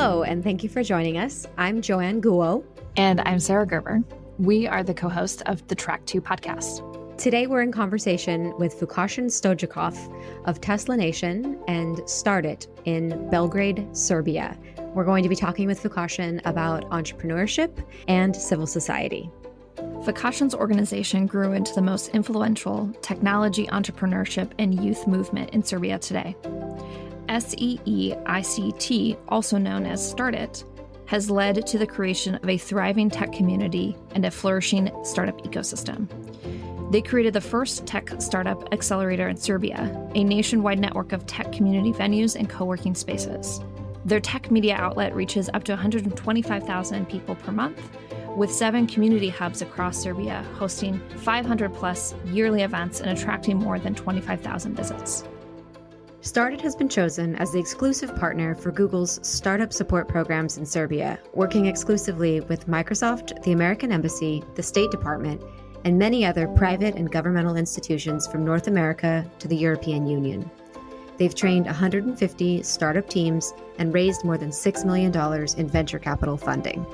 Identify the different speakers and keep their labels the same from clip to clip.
Speaker 1: Hello, and thank you for joining us. I'm Joanne Guo.
Speaker 2: And I'm Sarah Gerber. We are the co host of the Track 2 podcast.
Speaker 1: Today, we're in conversation with Vukašin Stojićov of Tesla Nation and Startit in Belgrade, Serbia. We're going to be talking with Vukašin about entrepreneurship and civil society.
Speaker 2: Vukašin's organization grew into the most influential technology, entrepreneurship, and youth movement in Serbia today. SEEICT, also known as Startit, has led to the creation of a thriving tech community and a flourishing startup ecosystem. They created the first tech startup accelerator in Serbia, a nationwide network of tech community venues and co working spaces. Their tech media outlet reaches up to 125,000 people per month, with seven community hubs across Serbia hosting 500 plus yearly events and attracting more than 25,000 visits.
Speaker 1: Startit has been chosen as the exclusive partner for Google's startup support programs in Serbia, working exclusively with Microsoft, the American Embassy, the State Department, and many other private and governmental institutions from North America to the European Union. They've trained 150 startup teams and raised more than $6 million in venture capital funding.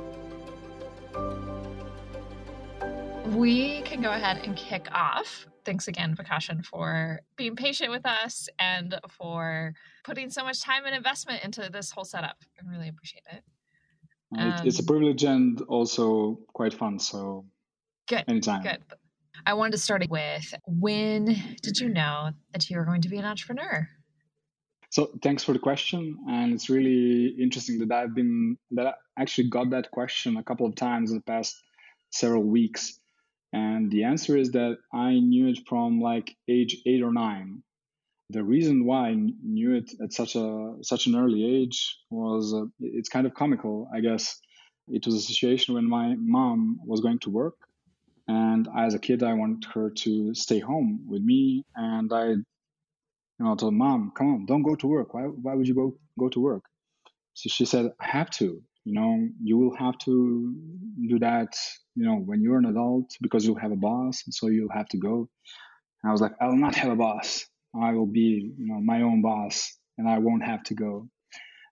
Speaker 3: We can go ahead and kick off. Thanks again, Vukašin, for being patient with us and for putting so much time and investment into this whole setup. I really appreciate it.
Speaker 4: Um, it's a privilege and also quite fun. So
Speaker 3: Good.
Speaker 4: Anytime.
Speaker 3: Good. I wanted to start with when did you know that you were going to be an entrepreneur?
Speaker 4: So thanks for the question, and it's really interesting that I've been that I actually got that question a couple of times in the past several weeks, and the answer is that I knew it from like age eight or nine. The reason why I knew it at such a such an early age was uh, it's kind of comical, I guess. It was a situation when my mom was going to work and as a kid, I wanted her to stay home with me. And I, you know, told mom, come on, don't go to work. Why, why would you go, go to work? So she said, I have to, you know, you will have to do that, you know, when you're an adult because you'll have a boss. So you'll have to go. And I was like, I will not have a boss. I will be, you know, my own boss and I won't have to go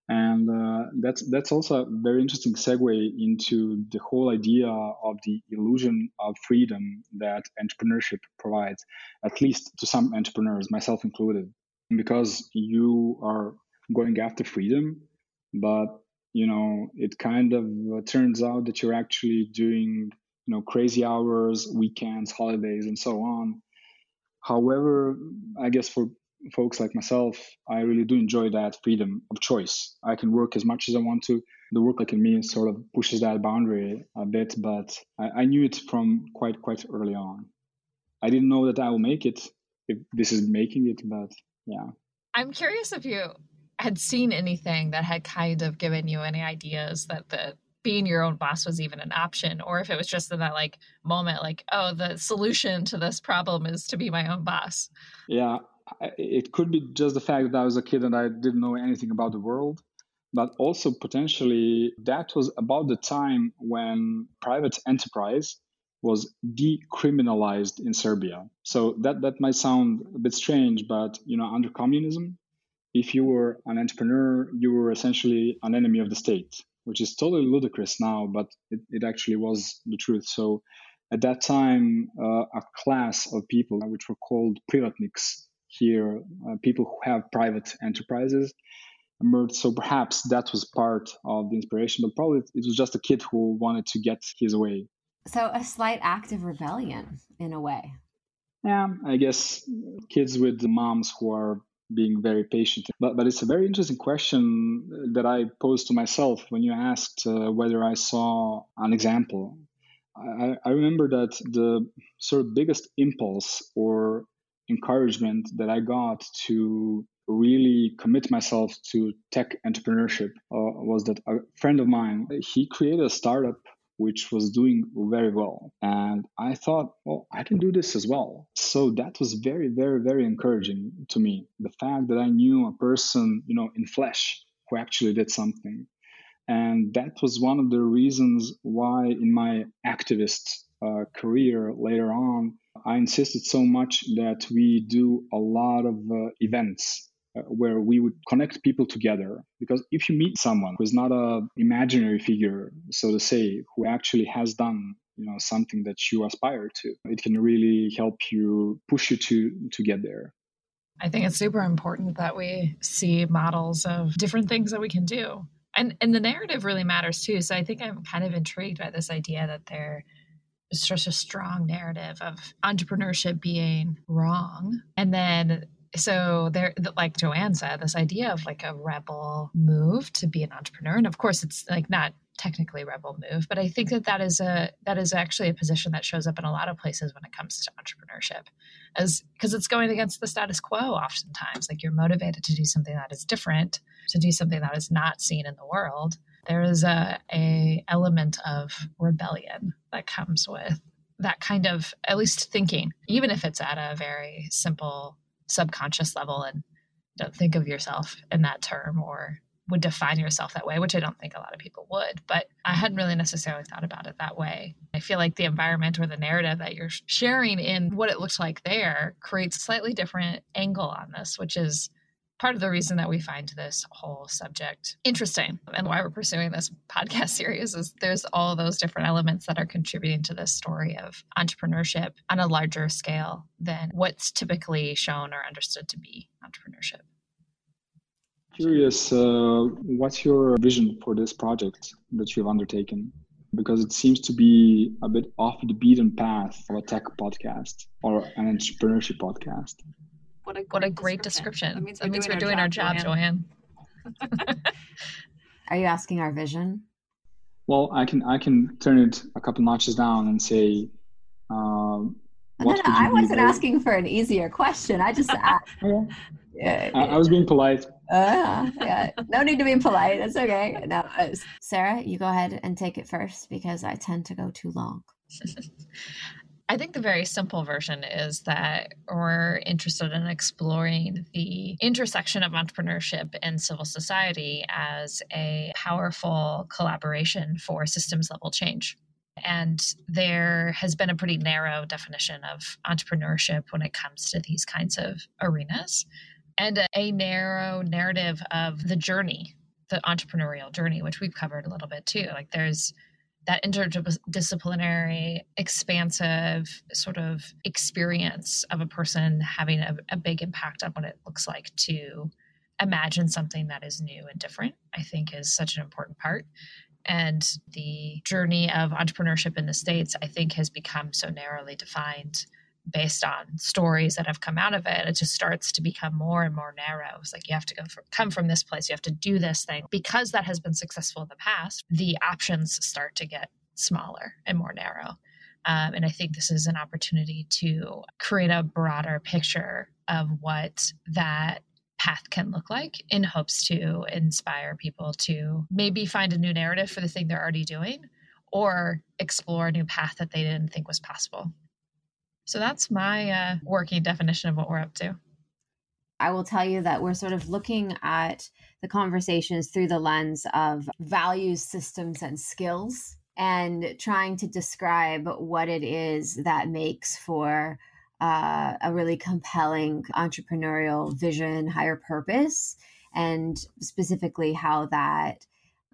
Speaker 4: and uh, that's that's also a very interesting segue into the whole idea of the illusion of freedom that entrepreneurship provides at least to some entrepreneurs myself included because you are going after freedom but you know it kind of uh, turns out that you're actually doing you know crazy hours weekends holidays and so on however i guess for folks like myself, I really do enjoy that freedom of choice. I can work as much as I want to. The work like in me sort of pushes that boundary a bit, but I, I knew it from quite quite early on. I didn't know that I will make it if this is making it, but yeah.
Speaker 3: I'm curious if you had seen anything that had kind of given you any ideas that the being your own boss was even an option or if it was just in that like moment like oh the solution to this problem is to be my own boss
Speaker 4: yeah it could be just the fact that I was a kid and I didn't know anything about the world, but also potentially that was about the time when private enterprise was decriminalized in Serbia. So that that might sound a bit strange, but you know, under communism, if you were an entrepreneur, you were essentially an enemy of the state, which is totally ludicrous now, but it, it actually was the truth. So at that time, uh, a class of people which were called privatniks here, uh, people who have private enterprises emerged. So perhaps that was part of the inspiration, but probably it was just a kid who wanted to get his way.
Speaker 1: So a slight act of rebellion in a way.
Speaker 4: Yeah, I guess kids with moms who are being very patient. But, but it's a very interesting question that I posed to myself when you asked uh, whether I saw an example. I, I remember that the sort of biggest impulse or encouragement that I got to really commit myself to tech entrepreneurship uh, was that a friend of mine he created a startup which was doing very well. And i thought well i can do this as well. So that was very very very encouraging to me the fact that i knew a person you know in flesh who actually did something. And that was one of the reasons why in my activist uh, career later on I insisted so much that we do a lot of uh, events Uh, where we would connect people together. Because if you meet someone who is not a imaginary figure, so to say, who actually has done you know something that you aspire to, it can really help you push you to to get there.
Speaker 3: I think it's super important that we see models of different things that we can do. And and the narrative really matters too. So I think I'm kind of intrigued by this idea that there is such a strong narrative of entrepreneurship being wrong. And then so there like joanne said this idea of like a rebel move to be an entrepreneur and of course it's like not technically rebel move but i think that that is a that is actually a position that shows up in a lot of places when it comes to entrepreneurship as because it's going against the status quo oftentimes. Like you're motivated to do something that is different to do something that is not seen in the world. There is a, a element of rebellion that comes with that kind of at least thinking even if it's at a very simple subconscious level and don't think of yourself in that term or would define yourself that way, which I don't think a lot of people would. But I hadn't really necessarily thought about it that way. I feel like the environment or the narrative that you're sharing in what it looks like there creates a slightly different angle on this, which is part of the reason that we find this whole subject interesting and why we're pursuing this podcast series is there's all those different elements that are contributing to this story of entrepreneurship on a larger scale than what's typically shown or understood to be entrepreneurship.
Speaker 4: Curious, uh, what's your vision for this project that you've undertaken? Because it seems to be a bit off the beaten path of a tech podcast or an entrepreneurship podcast.
Speaker 3: What a, what a great description. description. That means, that means we're, doing, our, job, Joanne.
Speaker 1: Joanne. Are you asking our vision?
Speaker 4: Well, I can I can turn it a couple notches down and say. Um,
Speaker 1: I wasn't asking for an easier question. I just asked.
Speaker 4: yeah. I, I, was being polite.
Speaker 1: Uh, yeah, no need to be polite. That's okay. No, Sarah, you go ahead and take it first because I tend to go too long.
Speaker 3: I think the very simple version is that we're interested in exploring the intersection of entrepreneurship and civil society as a powerful collaboration for systems level change. And there has been a pretty narrow definition of entrepreneurship when it comes to these kinds of arenas, and a, a narrow narrative of the journey, the entrepreneurial journey, which we've covered a little bit too. Like there's that interdisciplinary, expansive sort of experience of a person having a, a, big impact on what it looks like to imagine something that is new and different, I think is such an important part. And the journey of entrepreneurship in the States, I think, has become so narrowly defined based on stories that have come out of it, it just starts to become more and more narrow. It's like you have to go from, come from this place, you have to do this thing. Because that has been successful in the past, the options start to get smaller and more narrow. Um, and I think this is an opportunity to create a broader picture of what that path can look like in hopes to inspire people to maybe find a new narrative for the thing they're already doing or explore a new path that they didn't think was possible. So that's my uh, working definition of what we're up to.
Speaker 1: I will tell you that we're sort of looking at the conversations through the lens of values, systems, and skills, and trying to describe what it is that makes for uh, a really compelling entrepreneurial vision, higher purpose, and specifically how that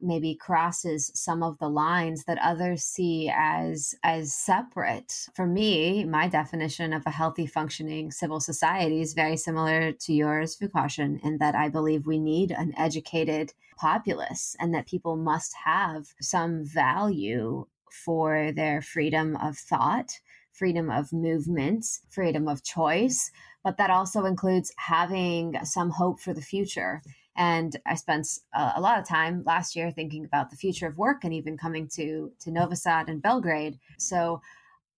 Speaker 1: maybe crosses some of the lines that others see as as separate. For me my definition of a healthy functioning civil society is very similar to yours Vukašin in that i believe we need an educated populace and that people must have some value for their freedom of thought freedom of movement freedom of choice but that also includes having some hope for the future and I spent a, a, lot of time last year thinking about the future of work and even coming to to Novi Sad and Belgrade. So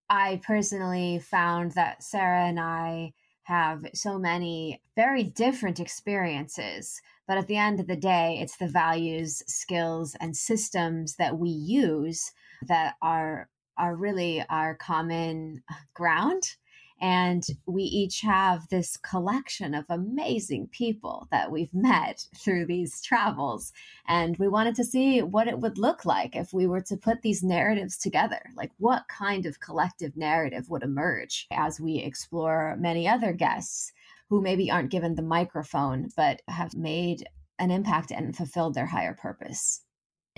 Speaker 1: I personally found that Sarah and I have so many very different experiences. But at the end of the day, it's the values, skills, and systems that we use that are are really our common ground and we each have this collection of amazing people that we've met through these travels. And we wanted to see what it would look like if we were to put these narratives together. Like, what kind of collective narrative would emerge as we explore many other guests who maybe aren't given the microphone, but have made an impact and fulfilled their higher purpose.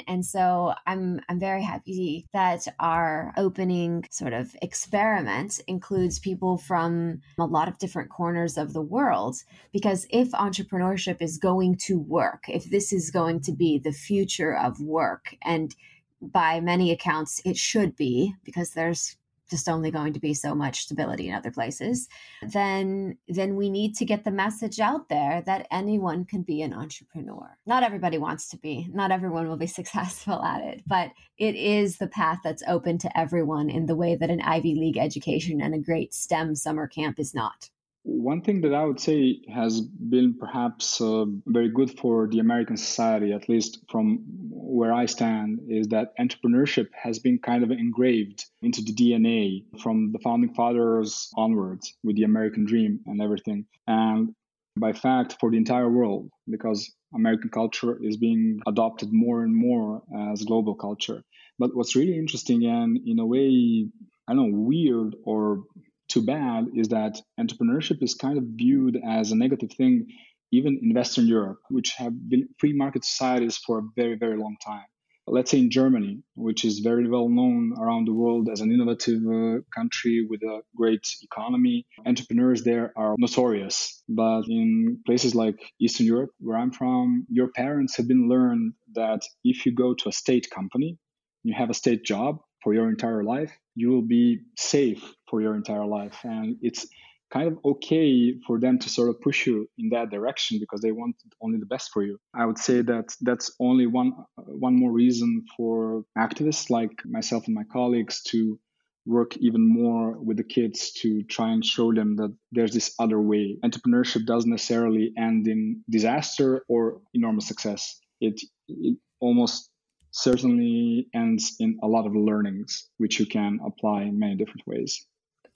Speaker 1: And so I'm I'm very happy that our opening sort of experiment includes people from a lot of different corners of the world. Because if entrepreneurship is going to work, if this is going to be the future of work and by many accounts it should be because there's just only going to be so much stability in other places then then we need to get the message out there that anyone can be an entrepreneur. Not everybody wants to be. Not everyone will be successful at it but it is the path that's open to everyone in the way that an ivy league education and a great stem summer camp is not
Speaker 4: one thing that I would say has been perhaps uh, very good for the American society, at least from where I stand, is that entrepreneurship has been kind of engraved into the DNA from the founding fathers onwards with the American dream and everything. And by fact, for the entire world, because American culture is being adopted more and more as global culture. But what's really interesting and in a way, I don't know, weird or too bad is that entrepreneurship is kind of viewed as a negative thing, even in Western Europe, which have been free market societies for a very, very long time. Let's say in Germany, which is very well known around the world as an innovative uh, country with a great economy, entrepreneurs there are notorious. But in places like Eastern Europe, where I'm from, your parents have been learned that if you go to a state company, you have a state job for your entire life, you will be safe for your entire life. And it's kind of okay for them to sort of push you in that direction because they want only the best for you. I would say that that's only one uh, one more reason for activists like myself and my colleagues to work even more with the kids to try and show them that there's this other way. Entrepreneurship doesn't necessarily end in disaster or enormous success. It, it almost certainly ends in a lot of learnings, which you can apply in many different ways.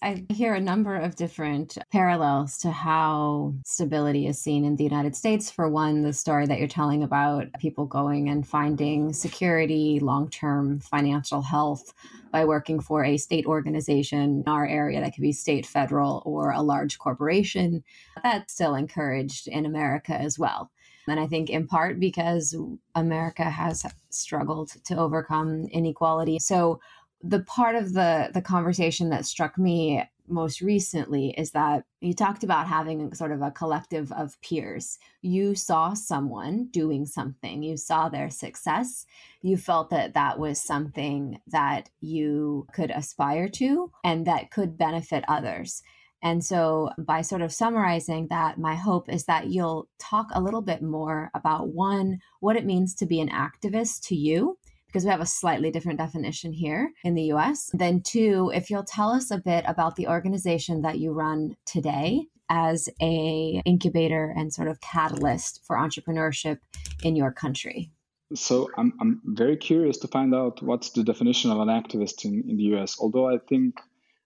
Speaker 1: I hear a number of different parallels to how stability is seen in the United States. For one, the story that you're telling about people going and finding security, long term financial health by working for a state organization in our area that could be state, federal, or a large corporation. That's still encouraged in America as well. And I think in part because America has struggled to overcome inequality. So the part of the the conversation that struck me most recently is that you talked about having sort of a collective of peers. You saw someone doing something, you saw their success, you felt that that was something that you could aspire to and that could benefit others. And so, by sort of summarizing that, my hope is that you'll talk a little bit more about one, what it means to be an activist to you, because we have a slightly different definition here in the US. Then, two, if you'll tell us a bit about the organization that you run today as a incubator and sort of catalyst for entrepreneurship in your country.
Speaker 4: So I'm, I'm very curious to find out what's the definition of an activist in, in the US, although I think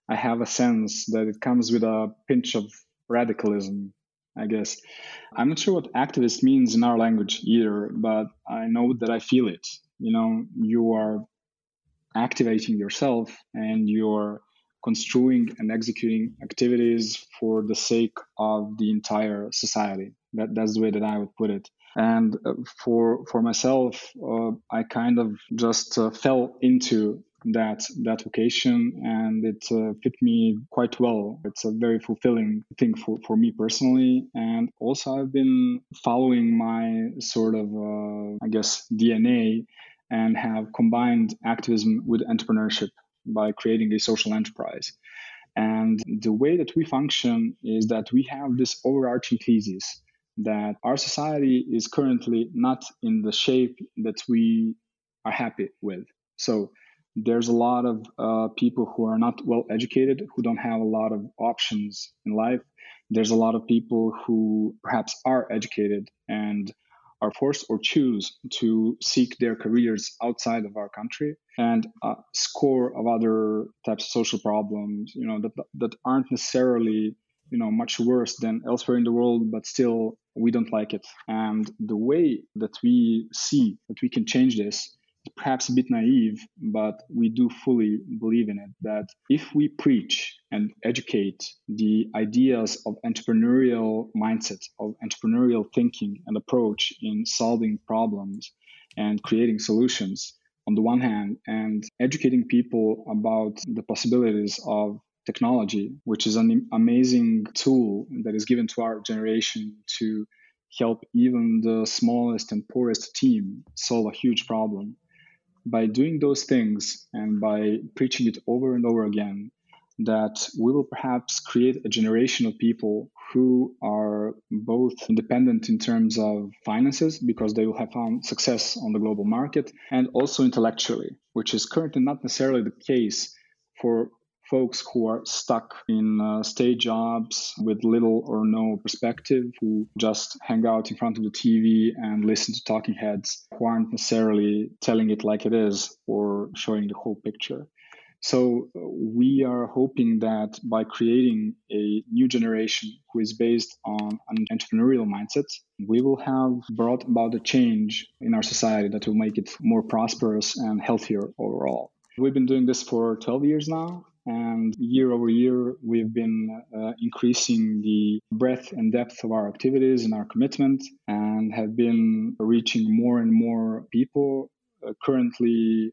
Speaker 4: I have a sense that it comes with a pinch of radicalism, I guess. I'm not sure what activist means in our language either, but I know that I feel it. You know, you are activating yourself and you're construing and executing activities for the sake of the entire society. That, that's the way that I would put it. And uh, for for myself, uh, I kind of just uh, fell into that that vocation and it uh, fit me quite well it's a very fulfilling thing for, for me personally and also i've been following my sort of uh, i guess dna and have combined activism with entrepreneurship by creating a social enterprise and the way that we function is that we have this overarching thesis that our society is currently not in the shape that we are happy with so there's a lot of uh, people who are not well educated, who don't have a lot of options in life. There's a lot of people who perhaps are educated and are forced or choose to seek their careers outside of our country and a score of other types of social problems you know that, that aren't necessarily you know much worse than elsewhere in the world but still we don't like it. And the way that we see that we can change this perhaps a bit naive, but we do fully believe in it that if we preach and educate the ideas of entrepreneurial mindset, of entrepreneurial thinking and approach in solving problems and creating solutions on the one hand, and educating people about the possibilities of technology, which is an amazing tool that is given to our generation to help even the smallest and poorest team solve a huge problem by doing those things and by preaching it over and over again, that we will perhaps create a generation of people who are both independent in terms of finances because they will have found success on the global market and also intellectually, which is currently not necessarily the case for folks who are stuck in uh, state jobs with little or no perspective, who just hang out in front of the TV and listen to talking heads who aren't necessarily telling it like it is or showing the whole picture. So uh, we are hoping that by creating a new generation who is based on an entrepreneurial mindset, we will have brought about a change in our society that will make it more prosperous and healthier overall. We've been doing this for 12 years now, and year over year, we've been uh, increasing the breadth and depth of our activities and our commitment and have been reaching more and more people. Uh, currently,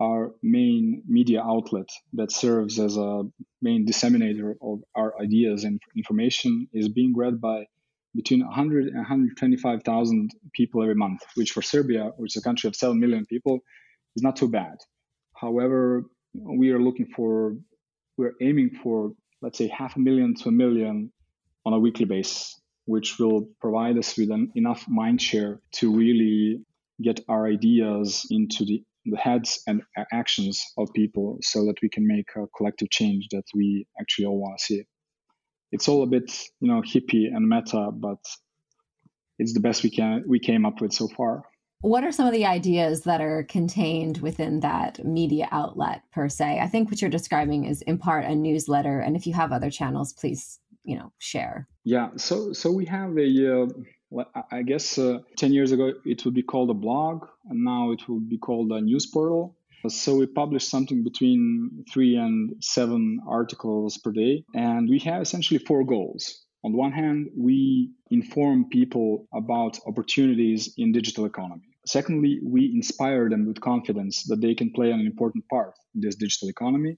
Speaker 4: our main media outlet that serves as a main disseminator of our ideas and information is being read by between 100 and 125,000 people every month, which for Serbia, which is a country of 7 million people, is not too bad. However, we are looking for, we're aiming for, let's say, half a million to a million on a weekly basis, which will provide us with an, enough mind share to really get our ideas into the, the heads and actions of people so that we can make a collective change that we actually all want to see. It's all a bit, you know, hippie and meta, but it's the best we can we came up with so far.
Speaker 1: What are some of the ideas that are contained within that media outlet per se? I think what you're describing is in part a newsletter, and if you have other channels, please you know share.
Speaker 4: Yeah, so so we have a. Uh, I guess uh, 10 years ago it would be called a blog, and now it will be called a news portal. So we publish something between three and seven articles per day, and we have essentially four goals. On the one hand, we inform people about opportunities in digital economy. Secondly, we inspire them with confidence that they can play an important part in this digital economy.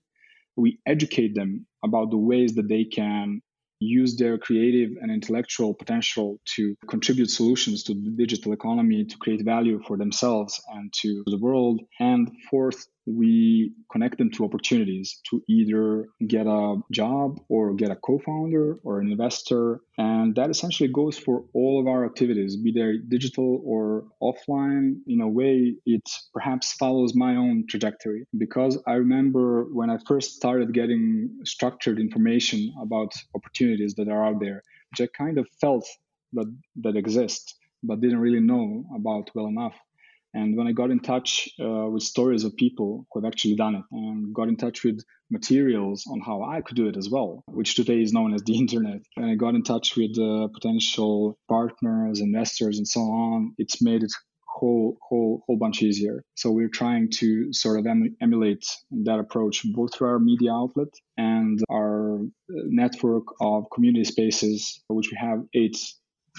Speaker 4: We educate them about the ways that they can use their creative and intellectual potential to contribute solutions to the digital economy to create value for themselves and to the world. And fourth, we connect them to opportunities to either get a job or get a co-founder or an investor. And that essentially goes for all of our activities be they digital or offline. In a way it perhaps follows my own trajectory. Because i remember when i first started getting structured information about opportunities that are out there which i kind of felt that that exist but didn't really know about well enough and when I got in touch uh, with stories of people who have actually done it and got in touch with materials on how I could do it as well, which today is known as the internet, and I got in touch with uh, potential partners, investors, and so on, it's made it whole whole whole bunch easier. So we're trying to sort of em- emulate that approach both through our media outlet and our uh, network of community spaces, which we have eight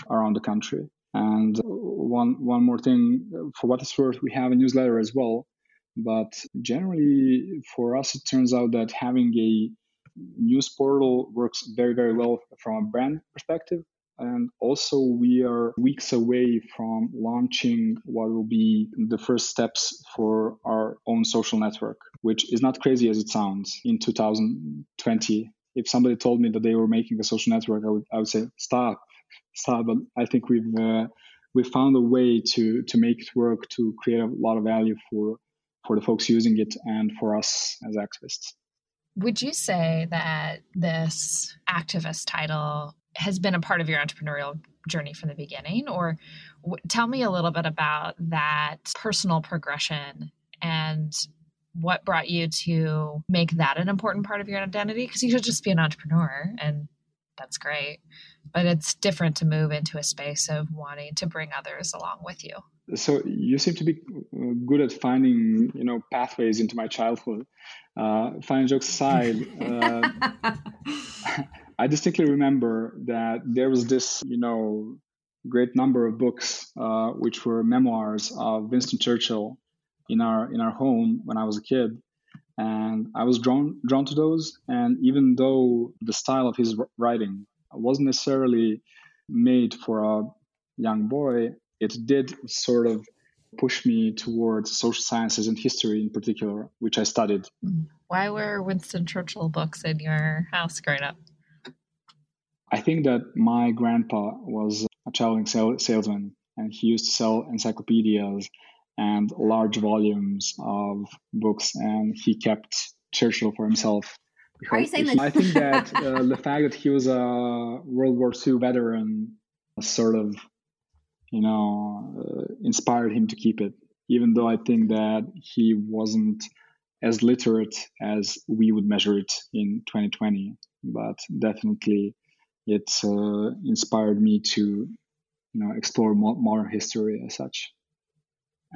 Speaker 4: around the country. And one one more thing, for what it's worth, we have a newsletter as well. But generally, for us, it turns out that having a news portal works very very well from a brand perspective. And also, we are weeks away from launching what will be the first steps for our own social network, which is not crazy as it sounds in 2020. If somebody told me that they were making a social network, I would, I would say, stop, start, but I think we've uh, we found a way to to make it work to create a lot of value for for the folks using it and for us as activists.
Speaker 3: Would you say that this activist title has been a part of your entrepreneurial journey from the beginning, or w- tell me a little bit about that personal progression and what brought you to make that an important part of your identity? Because you should just be an entrepreneur and that's great. But it's different to move into a space of wanting to bring others along with you.
Speaker 4: so you seem to be uh, good at finding you know pathways into my childhood uh, fine jokes aside uh, i distinctly remember that there was this you know great number of books uh, which were memoirs of winston churchill in our in our home when i was a kid and i was drawn drawn to those and even though the style of his writing wasn't necessarily made for a young boy it did sort of push me towards social sciences and history in particular, which I studied.
Speaker 3: Why were Winston Churchill books in your house growing up?
Speaker 4: I think that my grandpa was a traveling salesman and he used to sell encyclopedias and large volumes of books and he kept Churchill for himself.
Speaker 1: Are you saying that?
Speaker 4: I think that uh, the fact that he was a World War II veteran sort of you know, uh, inspired him to keep it, even though I think that he wasn't as literate as we would measure it in 2020. But definitely, it uh, inspired me to, you know, explore modern history as such.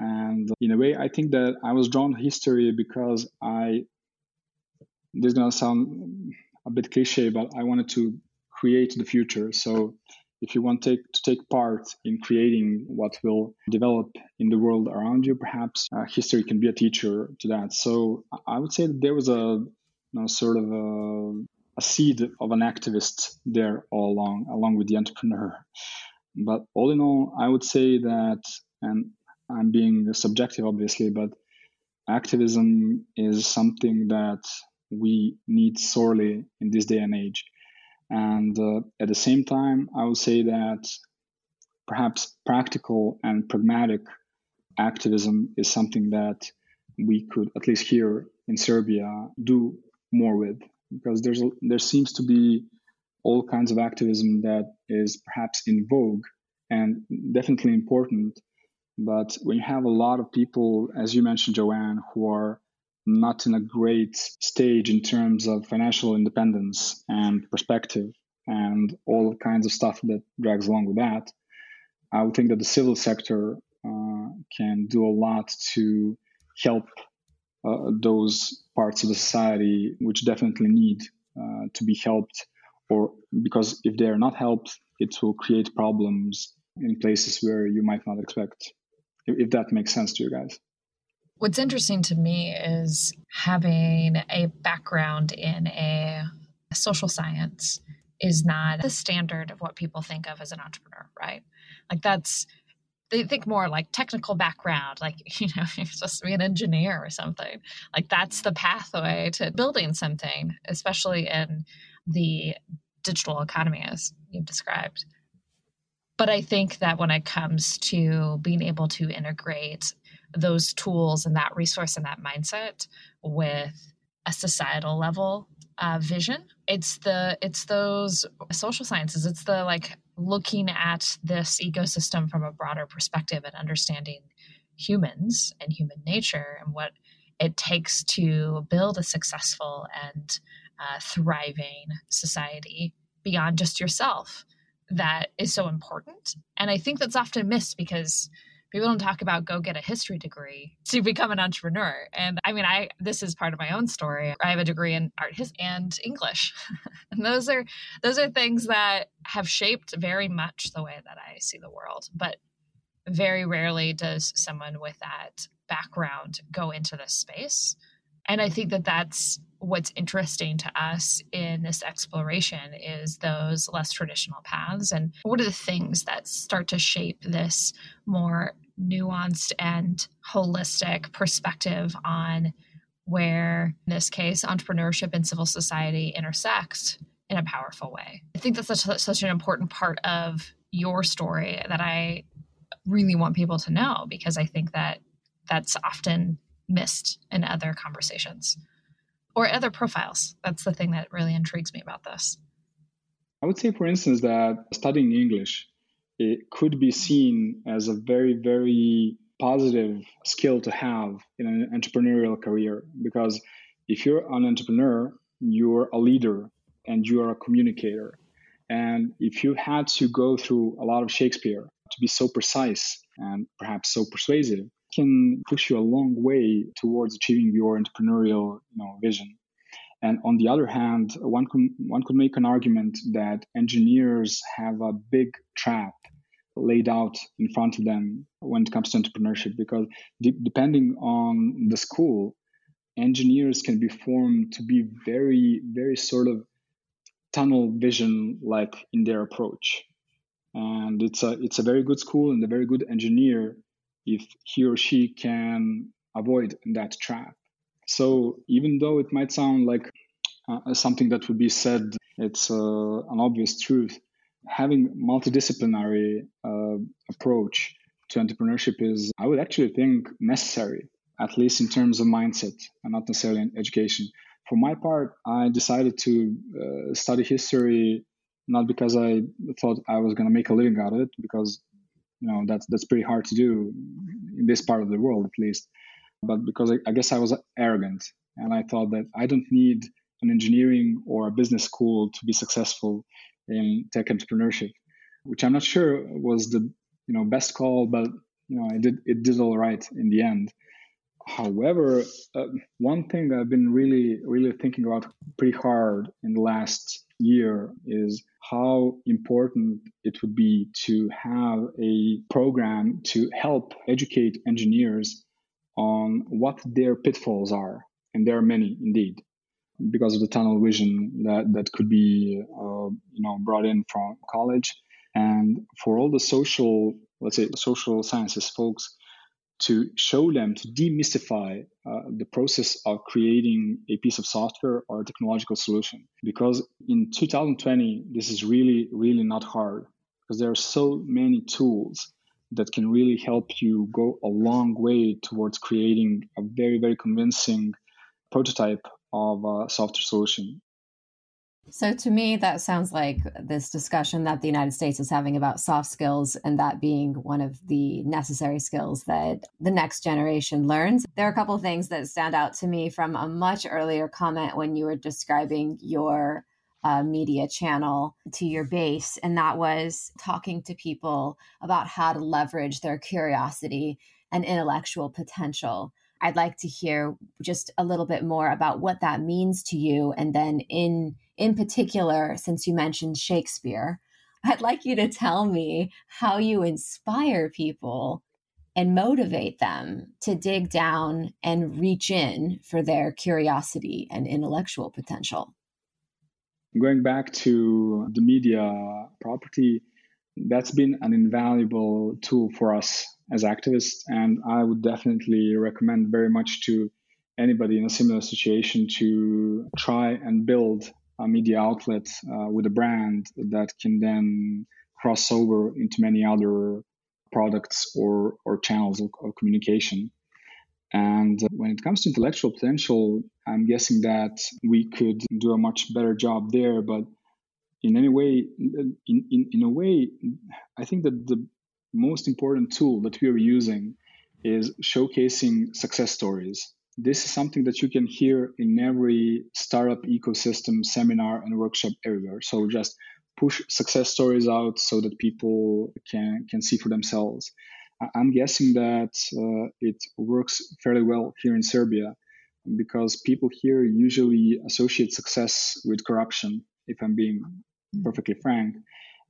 Speaker 4: And in a way, I think that I was drawn to history because I. This is gonna sound a bit cliche, but I wanted to create the future. So if you want to take, to take part in creating what will develop in the world around you, perhaps uh, history can be a teacher to that. So I would say that there was a you know, sort of a, a seed of an activist there all along, along with the entrepreneur. But all in all, I would say that, and I'm being subjective, obviously, but activism is something that we need sorely in this day and age. And uh, at the same time, I would say that perhaps practical and pragmatic activism is something that we could, at least here in Serbia, do more with because there's there seems to be all kinds of activism that is perhaps in vogue and definitely important. But when you have a lot of people, as you mentioned, Joanne, who are not in a great stage in terms of financial independence and perspective and all kinds of stuff that drags along with that. I would think that the civil sector uh, can do a lot to help uh, those parts of the society which definitely need uh, to be helped, or because if they are not helped, it will create problems in places where you might not expect. If, if that makes sense to you guys.
Speaker 3: What's interesting to me is having a background in a social science is not the standard of what people think of as an entrepreneur, right? Like that's they think more like technical background, like you know, you're supposed to be an engineer or something. Like that's the pathway to building something, especially in the digital economy as you've described. But I think that when it comes to being able to integrate those tools and that resource and that mindset with a societal level uh, vision it's the it's those social sciences. It's the like looking at this ecosystem from a broader perspective and understanding humans and human nature and what it takes to build a successful and uh, thriving society beyond just yourself that is so important. And i think that's often missed because people don't talk about go get a history degree to become an entrepreneur. And i mean i this is part of my own story. I have a degree in art his and english. And those are those are things that have shaped very much the way that i see the world. But very rarely does someone with that background go into this space and i think that that's what's interesting to us in this exploration is those less traditional paths. And what are the things that start to shape this more nuanced and holistic perspective on where in this case entrepreneurship and civil society intersect in a powerful way. I think that's such, such an important part of your story that i really want people to know because i think that that's often missed in other conversations or other profiles. That's the thing that really intrigues me about this.
Speaker 4: I would say, for instance, that studying English it could be seen as a very, very positive skill to have in an entrepreneurial career because if you're an entrepreneur, you're a leader and you are a communicator. And if you had to go through a lot of Shakespeare to be so precise and perhaps so persuasive can push you a long way towards achieving your entrepreneurial you know, vision. And on the other hand, one could, one could make an argument that engineers have a big trap laid out in front of them when it comes to entrepreneurship because de- depending on the school, engineers can be formed to be very, very sort of tunnel vision like in their approach. And it's a it's a very good school and a very good engineer if he or she can avoid that trap. So even though it might sound like uh, something that would be said, it's uh, an obvious truth. Having multidisciplinary uh, approach to entrepreneurship is, I would actually think, necessary, at least in terms of mindset and not necessarily in education. For my part, I decided to uh, study history not because I thought I was going to make a living out of it, because you know that's that's pretty hard to do in this part of the world at least. But because I, I, guess i was arrogant and i thought that i don't need an engineering or a business school to be successful in tech entrepreneurship which i'm not sure was the you know best call but you know it did it did all right in the end however uh, one thing i've been really really thinking about pretty hard in the last year is how important it would be to have a program to help educate engineers on what their pitfalls are. And there are many indeed, because of the tunnel vision that, that could be uh, you know, brought in from college. And for all the social, let's say, social sciences folks, to show them to demystify uh, the process of creating a piece of software or a technological solution. Because in 2020 this is really really not hard because there are so many tools that can really help you go a long way towards creating a very very convincing prototype of a software solution
Speaker 1: so, to me, that sounds like this discussion that the United States is having about soft skills and that being one of the necessary skills that the next generation learns. There are a couple things that stand out to me from a much earlier comment when you were describing your uh, media channel to your base, and that was talking to people about how to leverage their curiosity and intellectual potential. I'd like to hear just a little bit more about what that means to you. And then, in, in particular, since you mentioned Shakespeare, I'd like you to tell me how you inspire people and motivate them to dig down and reach in for their curiosity and intellectual potential.
Speaker 4: Going back to the media property, that's been an invaluable tool for us as activists. And I would definitely recommend very much to anybody in a similar situation to try and build media outlet uh, with a brand that can then cross over into many other products or, or channels of, of communication. And when it comes to intellectual potential, I'm guessing that we could do a much better job there. But in any way, in, in, in a way, I think that the most important tool that we are using is showcasing success stories. This is something that you can hear in every startup ecosystem seminar and workshop everywhere. So just push success stories out so that people can can see for themselves. I'm guessing that uh, it works fairly well here in Serbia because people here usually associate success with corruption. If I'm being perfectly frank,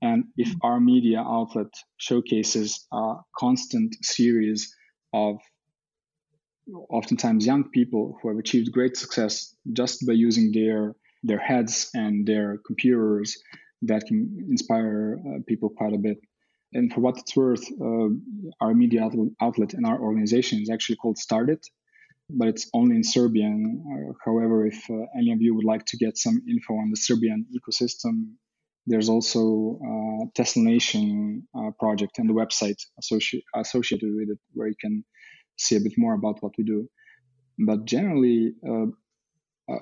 Speaker 4: and if mm-hmm. our media outlet showcases a constant series of oftentimes young people who have achieved great success just by using their their heads and their computers, that can inspire uh, people quite a bit. And for what it's worth, uh, our media outlet and our organization is actually called Startit, but it's only in Serbian. Uh, however, if uh, any of you would like to get some info on the Serbian ecosystem, there's also a Tesla Nation uh, project and the website associated associated with it, where you can see a bit more about what we do. But generally, uh, uh,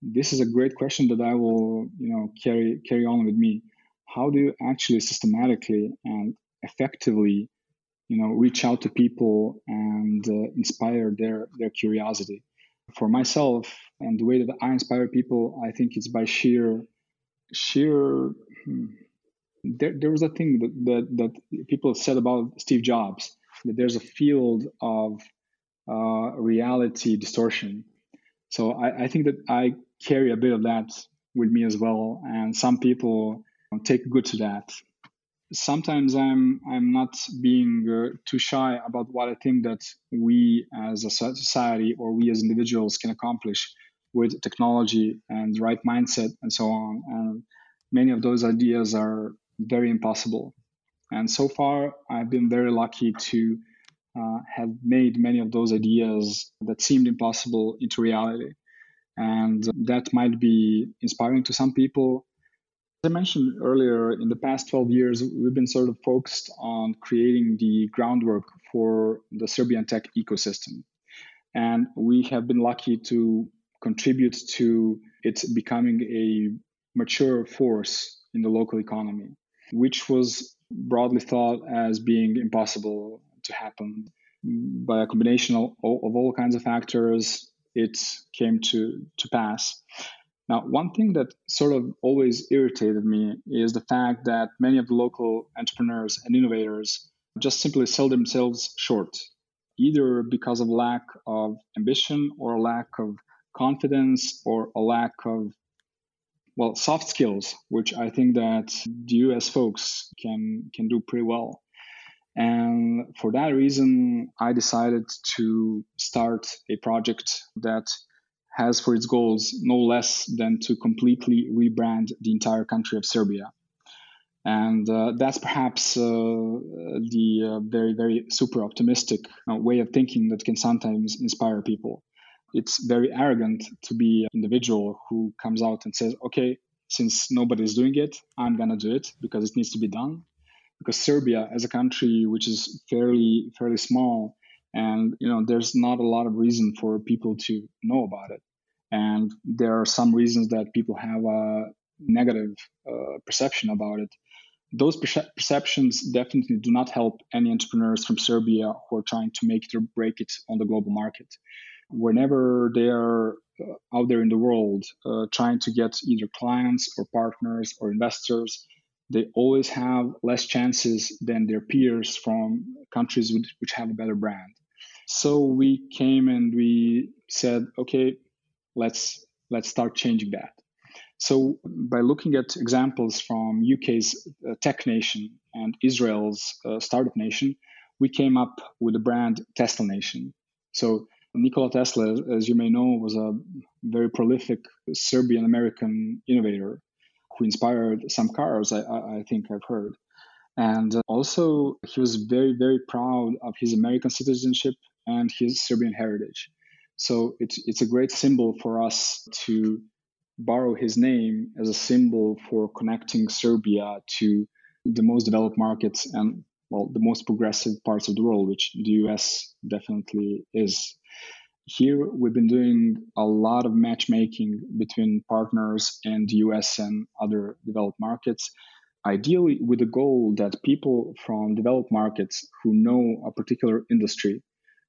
Speaker 4: this is a great question that I will, you know, carry carry on with me. How do you actually systematically and effectively, you know, reach out to people and uh, inspire their their curiosity? For myself, and the way that I inspire people, I think it's by sheer sheer hmm, there, there was a thing that, that, that people said about Steve Jobs that there's a field of uh, reality distortion. So I, I, think that I carry a bit of that with me as well, and some people take good to that. Sometimes I'm I'm not being uh, too shy about what I think that we as a society or we as individuals can accomplish with technology and right mindset and so on. And many of those ideas are very impossible. And so far, I've been very lucky to uh, have made many of those ideas that seemed impossible into reality. And that might be inspiring to some people. As I mentioned earlier, in the past 12 years, we've been sort of focused on creating the groundwork for the Serbian tech ecosystem. And we have been lucky to contribute to it becoming a mature force in the local economy, which was broadly thought as being impossible to happen. By a combination of, of all kinds of factors, it came to, to pass. Now, one thing that sort of always irritated me is the fact that many of the local entrepreneurs and innovators just simply sell themselves short, either because of lack of ambition or lack of confidence or a lack of well soft skills which i think that the us folks can can do pretty well. And for that reason i decided to start a project that has for its goals no less than to completely rebrand the entire country of serbia. And uh, that's perhaps uh, the uh, very very super optimistic uh, way of thinking that can sometimes inspire people it's very arrogant to be an individual who comes out and says, okay, since nobody's doing it, I'm going to do it because it needs to be done. Because Serbia, as a country which is fairly fairly small, and you know, there's not a lot of reason for people to know about it, and there are some reasons that people have a negative uh, perception about it. Those perce- perceptions definitely do not help any entrepreneurs from Serbia who are trying to make it or break it on the global market whenever they are uh, out there in the world uh, trying to get either clients or partners or investors, they always have less chances than their peers from countries which have a better brand. So we came and we said, okay, let's let's start changing that. So by looking at examples from UK's uh, tech nation and Israel's uh, startup nation, we came up with the brand Tesla Nation. So Nikola Tesla, as you may know, was a very prolific Serbian American innovator who inspired some cars, I, I, think I've heard. And uh, also, he was very, very proud of his American citizenship and his Serbian heritage. So it's, it's a great symbol for us to borrow his name as a symbol for connecting Serbia to the most developed markets and well the most progressive parts of the world which the US definitely is. Here we've been doing a lot of matchmaking between partners in the US and other developed markets, ideally with the goal that people from developed markets who know a particular industry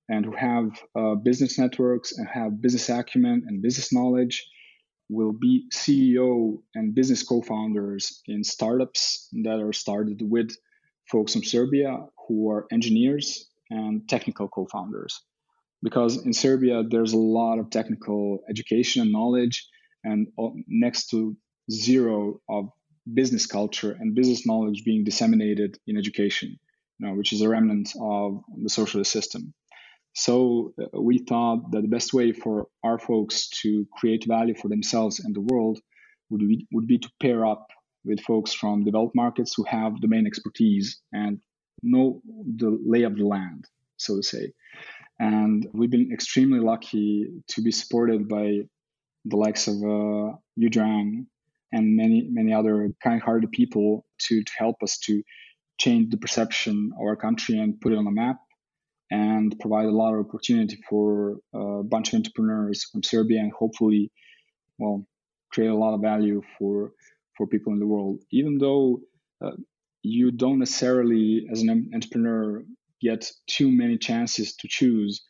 Speaker 4: and who have uh, business networks and have business acumen and business knowledge will be CEO and business co founders in startups that are started with folks from Serbia who are engineers and technical co founders because in Serbia there's a lot of technical education and knowledge, and next to zero of business culture and business knowledge being disseminated in education, you know, which is a remnant of the socialist system. So uh, we thought that the best way for our folks to create value for themselves and the world would be, would be to pair up with folks from developed markets who have domain expertise and know the lay of the land, so to say. And we've been extremely lucky to be supported by the likes of uh, Udran and many, many other kind hearted people to, to help us to change the perception of our country and put it on the map and provide a lot of opportunity for a bunch of entrepreneurs from Serbia and hopefully, well, create a lot of value for for people in the world. Even though uh, you don't necessarily, as an entrepreneur, get too many chances to choose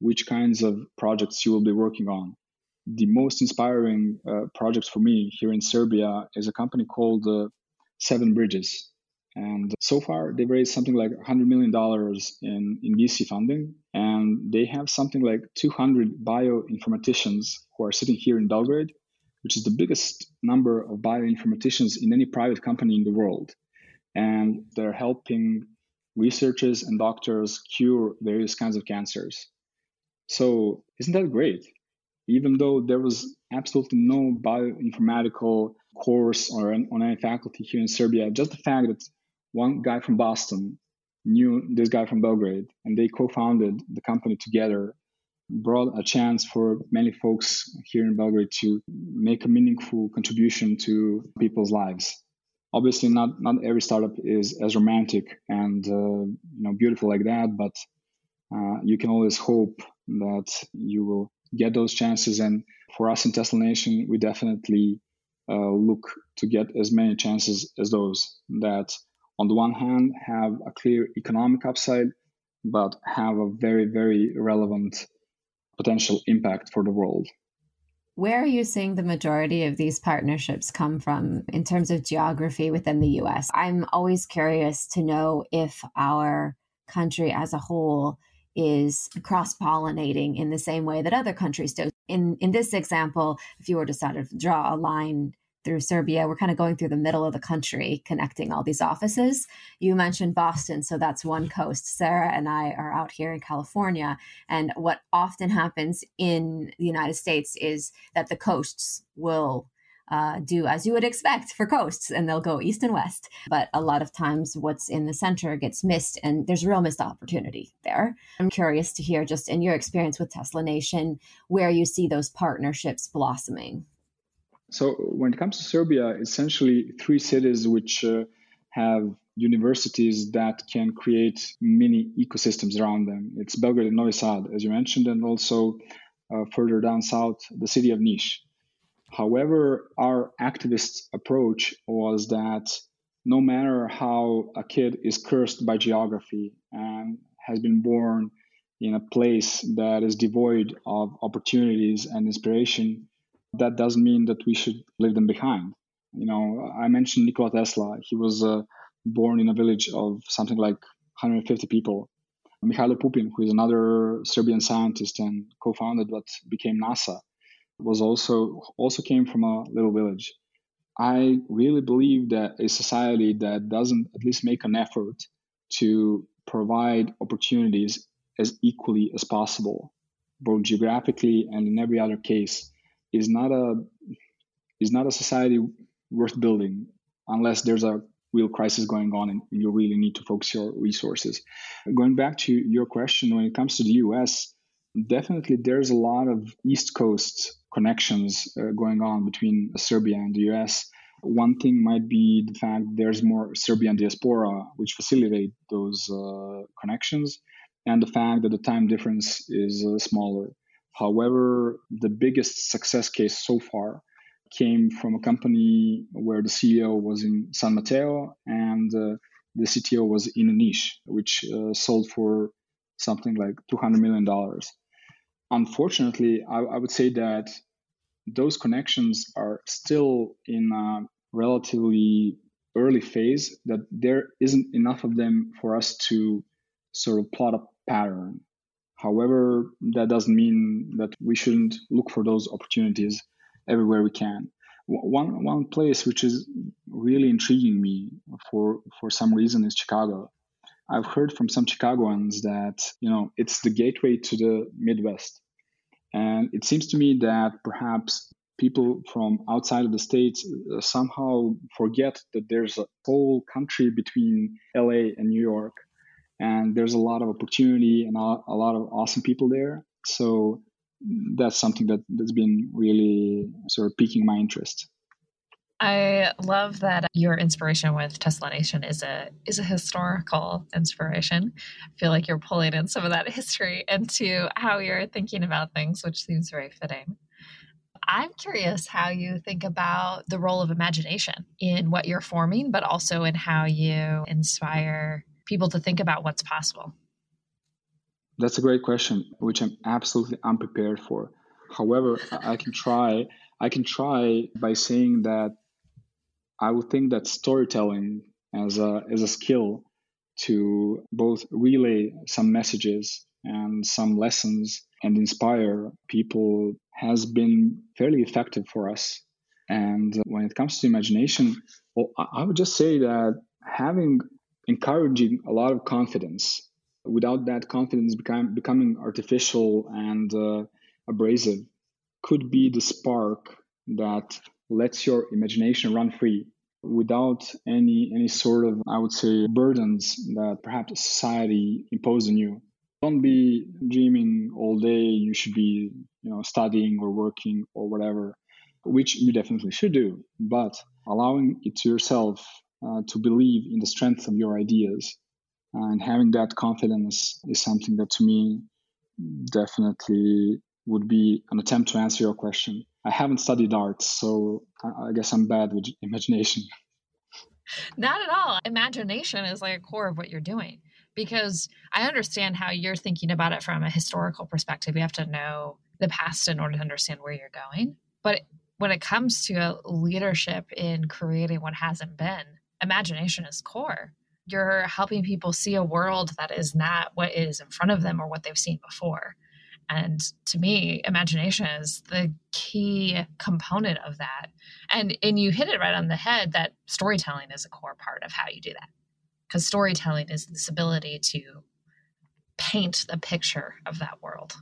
Speaker 4: which kinds of projects you will be working on. The most inspiring uh, project for me here in Serbia is a company called uh, Seven Bridges. And so far, they've raised something like $100 million in, in VC funding. And they have something like 200 bioinformaticians who are sitting here in Belgrade, which is the biggest number of bioinformaticians in any private company in the world. And they're helping researchers and doctors cure various kinds of cancers. So, isn't that great? Even though there was absolutely no bioinformatical course or on any faculty here in Serbia, just the fact that one guy from Boston knew this guy from Belgrade and they co founded the company together brought a chance for many folks here in Belgrade to make a meaningful contribution to people's lives. Obviously not not every startup is as romantic and uh, you know beautiful like that but uh, you can always hope that you will get those chances. And for us in tesla nation we definitely uh, look to get as many chances as those that on the one hand have a clear economic upside but have a very very relevant potential impact for the world
Speaker 1: where are you seeing the majority of these partnerships come from in terms of geography within the US? I'm always curious to know if our country as a whole is cross pollinating in the same way that other countries do. In in this example, if you were to sort of draw a line through Serbia. We're kind of going through the middle of the country, connecting all these offices. You mentioned Boston, so that's one coast. Sarah and I are out here in California. And what often happens in the United States is that the coasts will uh, do as you would expect for coasts, and they'll go east and west. But a lot of times, what's in the center gets missed, and there's real missed opportunity there. I'm curious to hear, just in your experience with Tesla Nation, where you see those partnerships blossoming.
Speaker 4: So when it comes to Serbia, essentially three cities which uh, have universities that can create mini ecosystems around them. It's Belgrade and Novi Sad, as you mentioned, and also uh, further down south, the city of Niš. However, our activist approach was that no matter how a kid is cursed by geography and has been born in a place that is devoid of opportunities and inspiration, that doesn't mean that we should leave them behind. You know, I mentioned Nikola Tesla. He was uh, born in a village of something like 150 people. Mihailo Pupin, who is another Serbian scientist and co-founded what became NASA, was also also came from a little village. I really believe that a society that doesn't at least make an effort to provide opportunities as equally as possible, both geographically and in every other case, is not a is not a society worth building unless there's a real crisis going on and you really need to focus your resources. Going back to your question, when it comes to the US, definitely there's a lot of East Coast connections uh, going on between Serbia and the US. One thing might be the fact there's more Serbian diaspora, which facilitate those uh, connections, and the fact that the time difference is uh, smaller. However, the biggest success case so far came from a company where the CEO was in San Mateo and uh, the CTO was in a Niš, which uh, sold for something like $200 million. Unfortunately, I, I, would say that those connections are still in a relatively early phase, that there isn't enough of them for us to sort of plot a pattern However, that doesn't mean that we shouldn't look for those opportunities everywhere we can. One, one place which is really intriguing me for, for some reason is Chicago. I've heard from some Chicagoans that you know it's the gateway to the Midwest, and it seems to me that perhaps people from outside of the states uh, somehow forget that there's a whole country between LA and New York, and there's a lot of opportunity and a lot of awesome people there. So that's something that that's been really sort of piquing my interest.
Speaker 3: I love that your inspiration with Tesla Nation is a is a historical inspiration. I feel like you're pulling in some of that history into how you're thinking about things, which seems very fitting. I'm curious how you think about the role of imagination in what you're forming, but also in how you inspire people to think about what's possible?
Speaker 4: That's a great question, which I'm absolutely unprepared for. However, I can try. I can try by saying that I would think that storytelling as a as a skill to both relay some messages and some lessons and inspire people has been fairly effective for us. And when it comes to imagination, well, I would just say that having encouraging a lot of confidence. Without that confidence become, becoming artificial and uh, abrasive could be the spark that lets your imagination run free without any any sort of i would say burdens that perhaps society imposes on you. Don't be dreaming all day you should be you know studying or working or whatever which you definitely should do but allowing it to yourself uh, to believe in the strength of your ideas and having that confidence is something that to me definitely would be an attempt to answer your question I haven't studied art, so I guess I'm bad with imagination.
Speaker 3: Not at all. Imagination is like a core of what you're doing because I understand how you're thinking about it from a historical perspective. You have to know the past in order to understand where you're going. But when it comes to leadership in creating what hasn't been, imagination is core. You're helping people see a world that is not what is in front of them or what they've seen before. And to me, imagination is the key component of that. And and you hit it right on the head that storytelling is a core part of how you do that. Because storytelling is this ability to paint the picture of that world.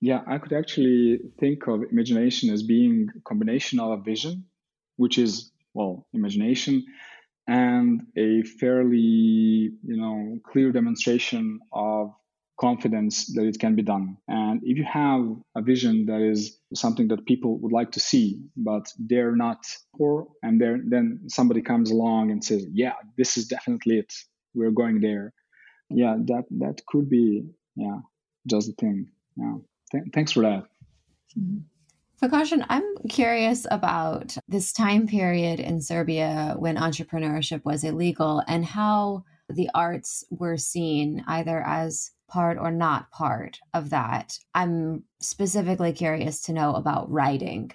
Speaker 4: Yeah, I could actually think of imagination as being a combination of a vision, which is well, imagination, and a fairly, you know, clear demonstration of confidence that it can be done. And if you have a vision that is something that people would like to see, but they're not for, and then somebody comes along and says, "Yeah, this is definitely it. We're going there." Yeah, that that could be yeah just the thing. Yeah, Th- thanks for that.
Speaker 1: Mm-hmm. Vukašin, I'm curious about this time period in Serbia when entrepreneurship was illegal and how the arts were seen either as part or not part of that. I'm specifically curious to know about writing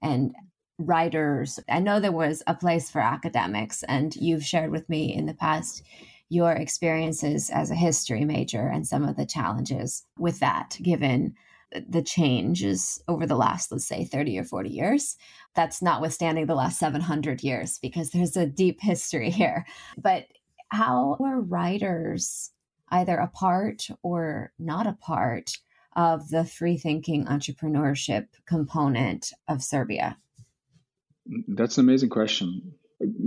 Speaker 1: and writers. I know there was a place for academics, and you've shared with me in the past your experiences as a history major and some of the challenges with that, given the changes over the last, let's say, 30 or 40 years. That's notwithstanding the last 700 years, because there's a deep history here. But how were writers either a part or not a part of the free thinking entrepreneurship component of Serbia?
Speaker 4: That's an amazing question.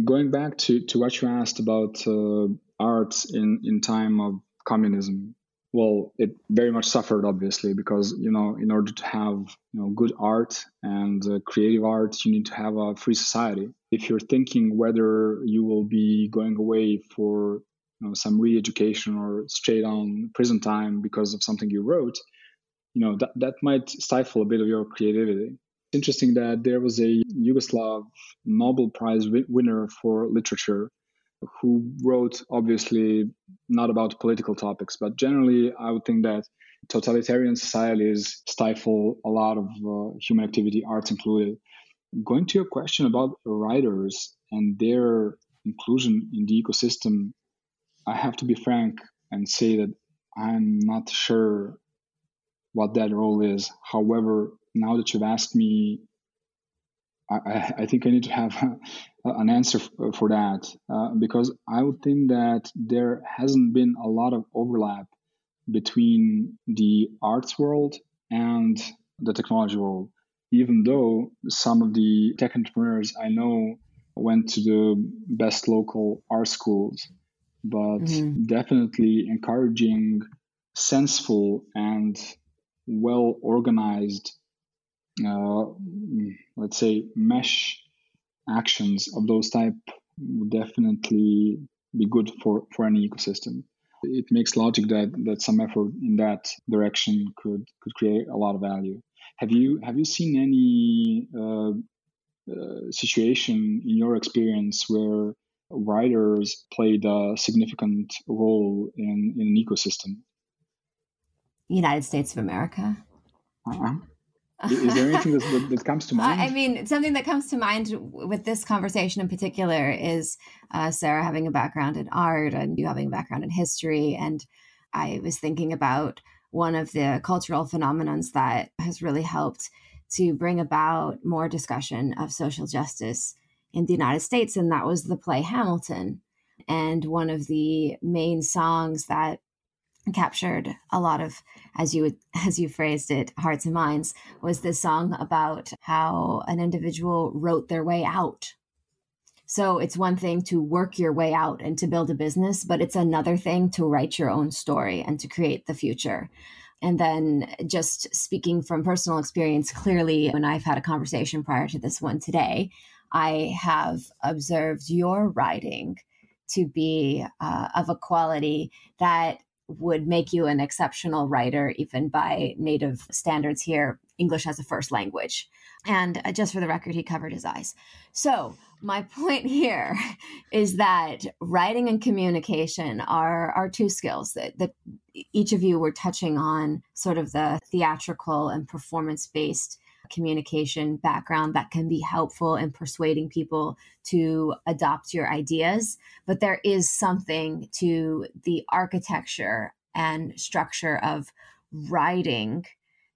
Speaker 4: Going back to, to what you asked about uh, art in, in time of communism, well, it very much suffered, obviously, because you know, in order to have you know good art and uh, creative art, you need to have a free society. If you're thinking whether you will be going away for you know, some re-education or straight on prison time because of something you wrote, you know that that might stifle a bit of your creativity. It's interesting that there was a Yugoslav Nobel Prize winner for literature who wrote obviously not about political topics, but generally I would think that totalitarian societies stifle a lot of uh, human activity, arts included. Going to your question about writers and their inclusion in the ecosystem I have to be frank and say that I'm not sure what that role is. However, now that you've asked me, I, I think I need to have an answer for that uh, because I would think that there hasn't been a lot of overlap between the arts world and the technology world. Even though some of the tech entrepreneurs I know went to the best local art schools but mm-hmm. definitely encouraging sensible and well organized uh, let's say mesh actions of those type would definitely be good for for any ecosystem it makes logic that that some effort in that direction could could create a lot of value have you have you seen any uh, uh, situation in your experience where writers played a significant role in, in an ecosystem?
Speaker 1: United States of America.
Speaker 4: Uh-huh. Is there anything that, that, comes to mind?
Speaker 1: I mean, something that comes to mind with this conversation in particular is uh, Sarah having a background in art and you having a background in history. And I was thinking about one of the cultural phenomenons that has really helped to bring about more discussion of social justice in the United States, and that was the play Hamilton. And one of the main songs that captured a lot of as you as you phrased it hearts and minds was this song about how an individual wrote their way out. So it's one thing to work your way out and to build a business but it's another thing to write your own story and to create the future. And then just speaking from personal experience clearly when i've had a conversation prior to this one today i have observed your writing to be uh, of a quality that would make you an exceptional writer, even by native standards here, English as a first language. And uh, just for the record, he covered his eyes. So, my point here is that writing and communication are, are two skills that, that each of you were touching on, sort of the theatrical and performance based communication background that can be helpful in persuading people to adopt your ideas. But there is something to the architecture and structure of writing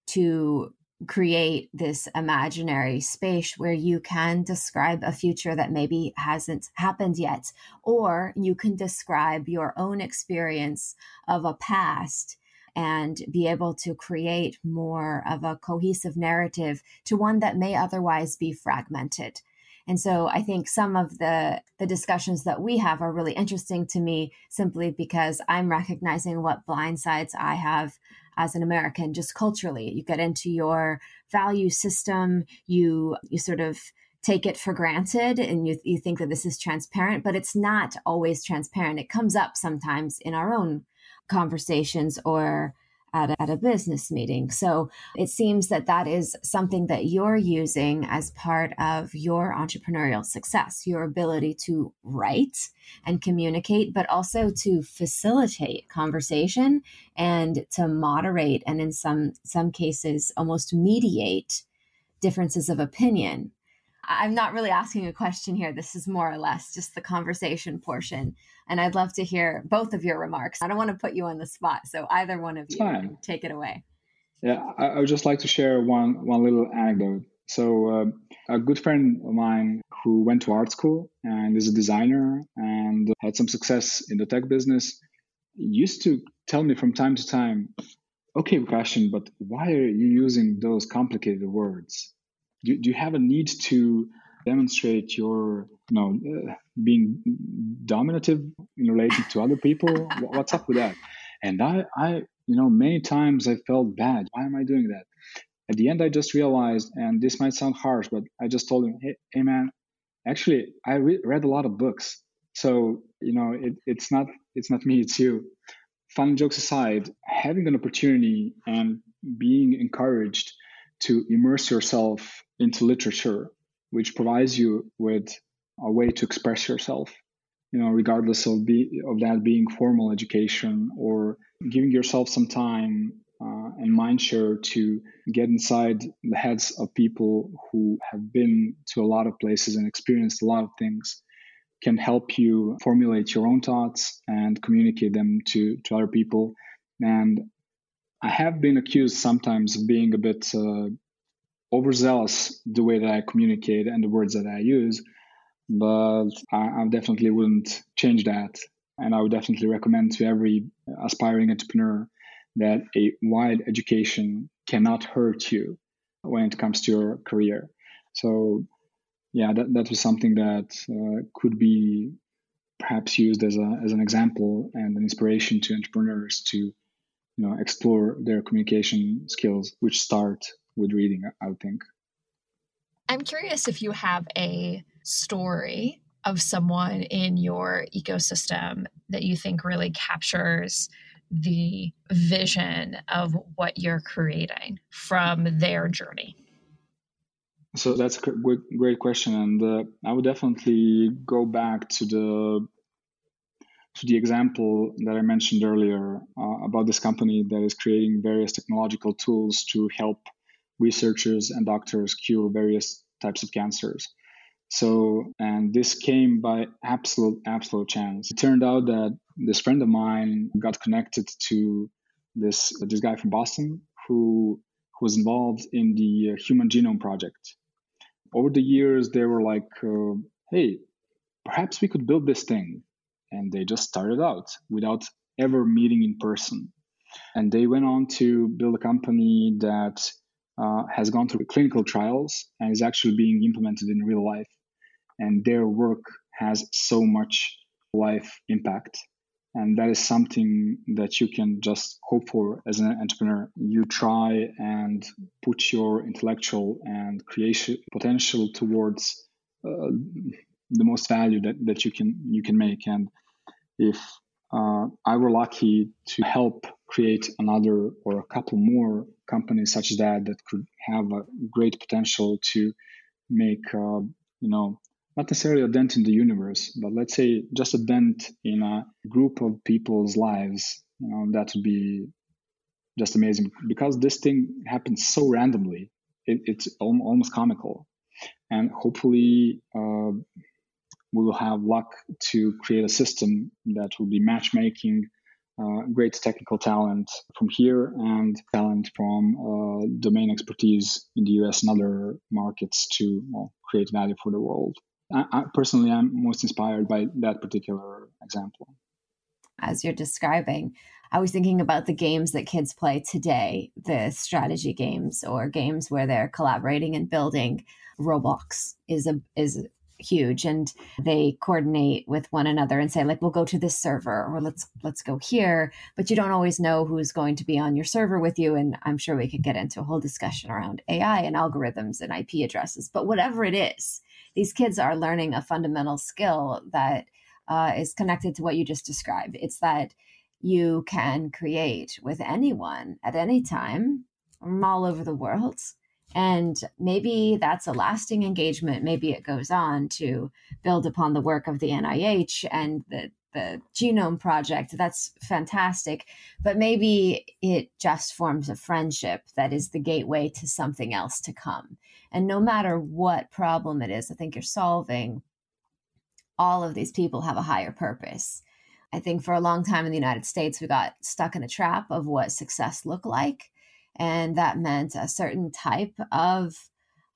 Speaker 1: to create this imaginary space where you can describe a future that maybe hasn't happened yet, or you can describe your own experience of a past and be able to create more of a cohesive narrative to one that may otherwise be fragmented. And so I think some of the the discussions that we have are really interesting to me simply because I'm recognizing what blind sides I have as an American just culturally. You get into your value system, you you sort of take it for granted and you, you think that this is transparent, but it's not always transparent. It comes up sometimes in our own conversations or at a, at a business meeting. So it seems that that is something that you're using as part of your entrepreneurial success, your ability to write and communicate, but also to facilitate conversation and to moderate and in some some cases almost mediate differences of opinion I'm not really asking a question here. This is more or less just the conversation portion. And I'd love to hear both of your remarks. I don't want to put you on the spot. So either one of you take it away.
Speaker 4: Yeah, I, I, would just like to share one, one little anecdote. So, uh, a good friend of mine who went to art school and is a designer and had some success in the tech business used to tell me from time to time, okay, question, but why are you using those complicated words? Do, do you have a need to demonstrate your you know uh, being dominative in relation to other people? What's up with that? And i i you know many times i felt bad. Why am i doing that? At the end i just realized and this might sound harsh but i just told him hey, hey man actually i re- read a lot of books. So you know it, it's not it's not me it's you. Fun jokes aside having an opportunity and being encouraged to immerse yourself into literature, which provides you with a way to express yourself, you know, regardless of be of that being formal education or giving yourself some time uh, and mind share to get inside the heads of people who have been to a lot of places and experienced a lot of things can help you formulate your own thoughts and communicate them to, to other people. And I have been accused sometimes of being a bit uh, overzealous the way that I communicate and the words that I use, but I, I definitely wouldn't change that. And I would definitely recommend to every aspiring entrepreneur that a wide education cannot hurt you when it comes to your career. So, yeah, that, that was something that uh, could be perhaps used as, a, as an example and an inspiration to entrepreneurs to you know explore their communication skills which start with reading, I would think.
Speaker 3: I'm curious if you have a story of someone in your ecosystem that you think really captures the vision of what you're creating from their journey?
Speaker 4: So that's a great, great question, and uh, I would definitely go back to the to the example that I mentioned earlier uh, about this company that is creating various technological tools to help researchers and doctors cure various types of cancers. So, and this came by absolute, absolute chance. It turned out that this friend of mine got connected to this this guy from Boston who, who was involved in the Human Genome Project. Over the years, they were like, uh, "Hey, perhaps we could build this thing," and they just started out without ever meeting in person. And they went on to build a company that uh, has gone through clinical trials and is actually being implemented in real life. And their work has so much life impact. And that is something that you can just hope for as an entrepreneur. You try and put your intellectual and creation potential towards uh, the most value that, that you can you can make. And if uh, I were lucky to help create another or a couple more companies such as that that could have a great potential to make, uh, you know, not necessarily a dent in the universe, but let's say just a dent in a group of people's lives. You know, that would be just amazing because this thing happens so randomly. It, it's almost comical, and hopefully, uh, we will have luck to create a system that will be matchmaking uh, great technical talent from here and talent from uh, domain expertise in the US and other markets to well, create value for the world. I, I personally, I'm most inspired by that particular example.
Speaker 1: As you're describing, I was thinking about the games that kids play today, the strategy games or games where they're collaborating and building. Roblox is a is huge and they coordinate with one another and say like we'll go to this server or let's let's go here. But you don't always know who's going to be on your server with you and i'm sure we could get into a whole discussion around ai and algorithms and ip addresses but whatever it is these kids are learning a fundamental skill that uh, is connected to what you just described. It's that you can create with anyone at any time from all over the world and maybe that's a lasting engagement. Maybe it goes on to build upon the work of the NIH and the, the Genome Project. That's fantastic. But maybe it just forms a friendship that is the gateway to something else to come. And no matter what problem it is, I think you're solving, all of these people have a higher purpose. I think for a long time in the United States, we got stuck in a trap of what success looked like and that meant a certain type of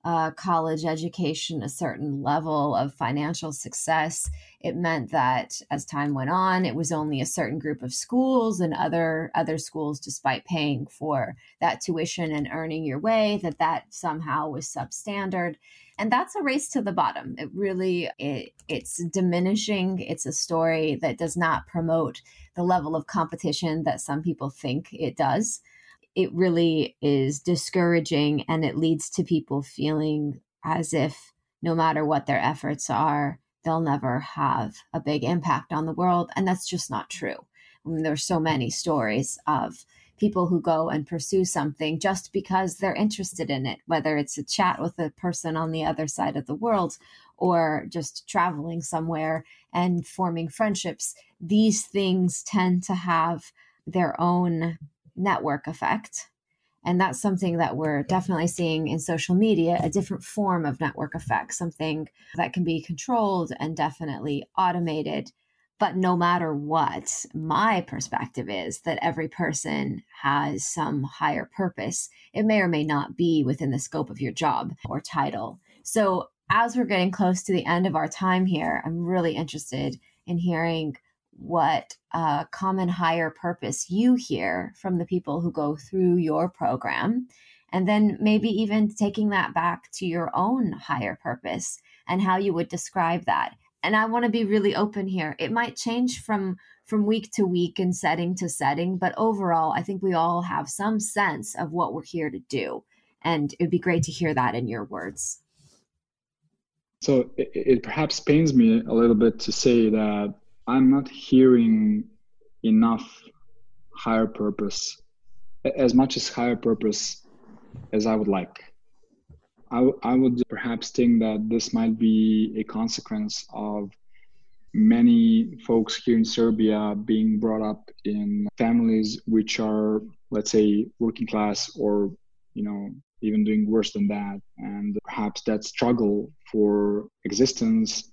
Speaker 1: uh, college education, a certain level of financial success. It meant that as time went on, it was only a certain group of schools and other other schools, despite paying for that tuition and earning your way, that that somehow was substandard. And that's a race to the bottom. It really it, it's diminishing. It's a story that does not promote the level of competition that some people think it does it really is discouraging and it leads to people feeling as if no matter what their efforts are, they'll never have a big impact on the world. And that's just not true. I mean, there's so many stories of people who go and pursue something just because they're interested in it, whether it's a chat with a person on the other side of the world or just traveling somewhere and forming friendships. These things tend to have their own network effect. And that's something that we're definitely seeing in social media a different form of network effect, something that can be controlled and definitely automated. But no matter what, my perspective is that every person has some higher purpose. It may or may not be within the scope of your job or title. So, as we're getting close to the end of our time here, I'm really interested in hearing what uh, common higher purpose you hear from the people who go through your program. And then maybe even taking that back to your own higher purpose and how you would describe that. And I want to be really open here. It might change from from week to week and setting to setting, but overall, I think we all have some sense of what we're here to do. And it'd be great to hear that in your words.
Speaker 4: So it, it perhaps pains me a little bit to say that I'm not hearing enough higher purpose, as much as higher purpose as I would like. I, I would perhaps think that this might be a consequence of many folks here in Serbia being brought up in families which are, let's say, working class or, you know, even doing worse than that. And perhaps that struggle for existence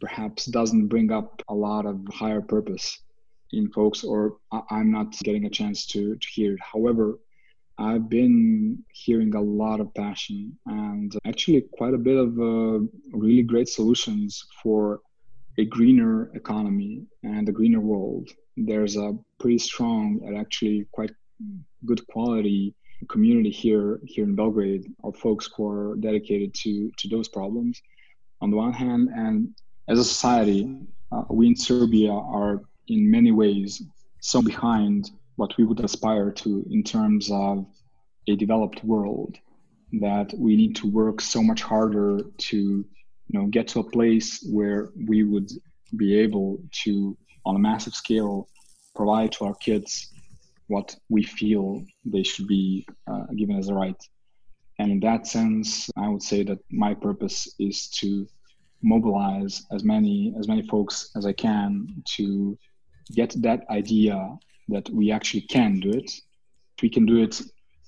Speaker 4: perhaps doesn't bring up a lot of higher purpose in folks, or I'm not getting a chance to, to hear it. However, I've been hearing a lot of passion and actually quite a bit of uh, really great solutions for a greener economy and a greener world. There's a pretty strong and actually quite good quality community here here in Belgrade of folks who are dedicated to to those problems on the one hand and as a society uh, we in Serbia are in many ways so behind what we would aspire to in terms of a developed world that we need to work so much harder to you know get to a place where we would be able to on a massive scale provide to our kids what we feel they should be uh, given as a right. And in that sense i would say that my purpose is to mobilize as many as many folks as i can to get that idea that we actually can do it we can do it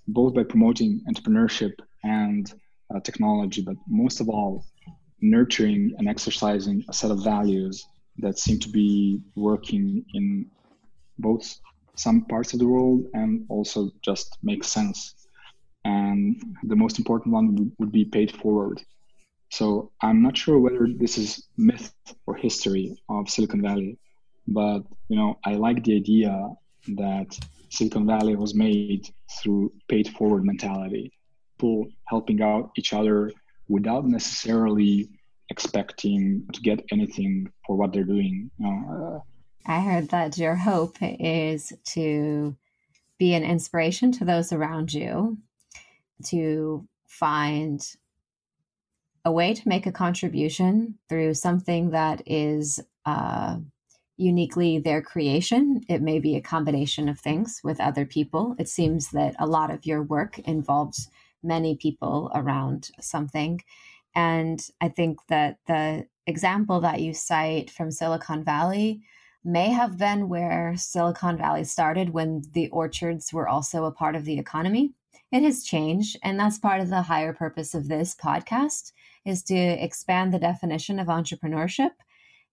Speaker 4: both by promoting entrepreneurship and uh, technology but most of all nurturing and exercising a set of values that seem to be working in both some parts of the world and also just make sense. And the most important one would be paid forward. So I'm not sure whether this is myth or history of Silicon Valley, but you know I like the idea that Silicon Valley was made through paid forward mentality, people helping out each other without necessarily expecting to get anything for what they're doing. You know, uh,
Speaker 1: I heard that your hope is to be an inspiration to those around you, to find a way to make a contribution through something that is uh, uniquely their creation. It may be a combination of things with other people. It seems that a lot of your work involves many people around something. And I think that the example that you cite from Silicon Valley may have been where Silicon Valley started when the orchards were also a part of the economy. It has changed, and that's part of the higher purpose of this podcast is to expand the definition of entrepreneurship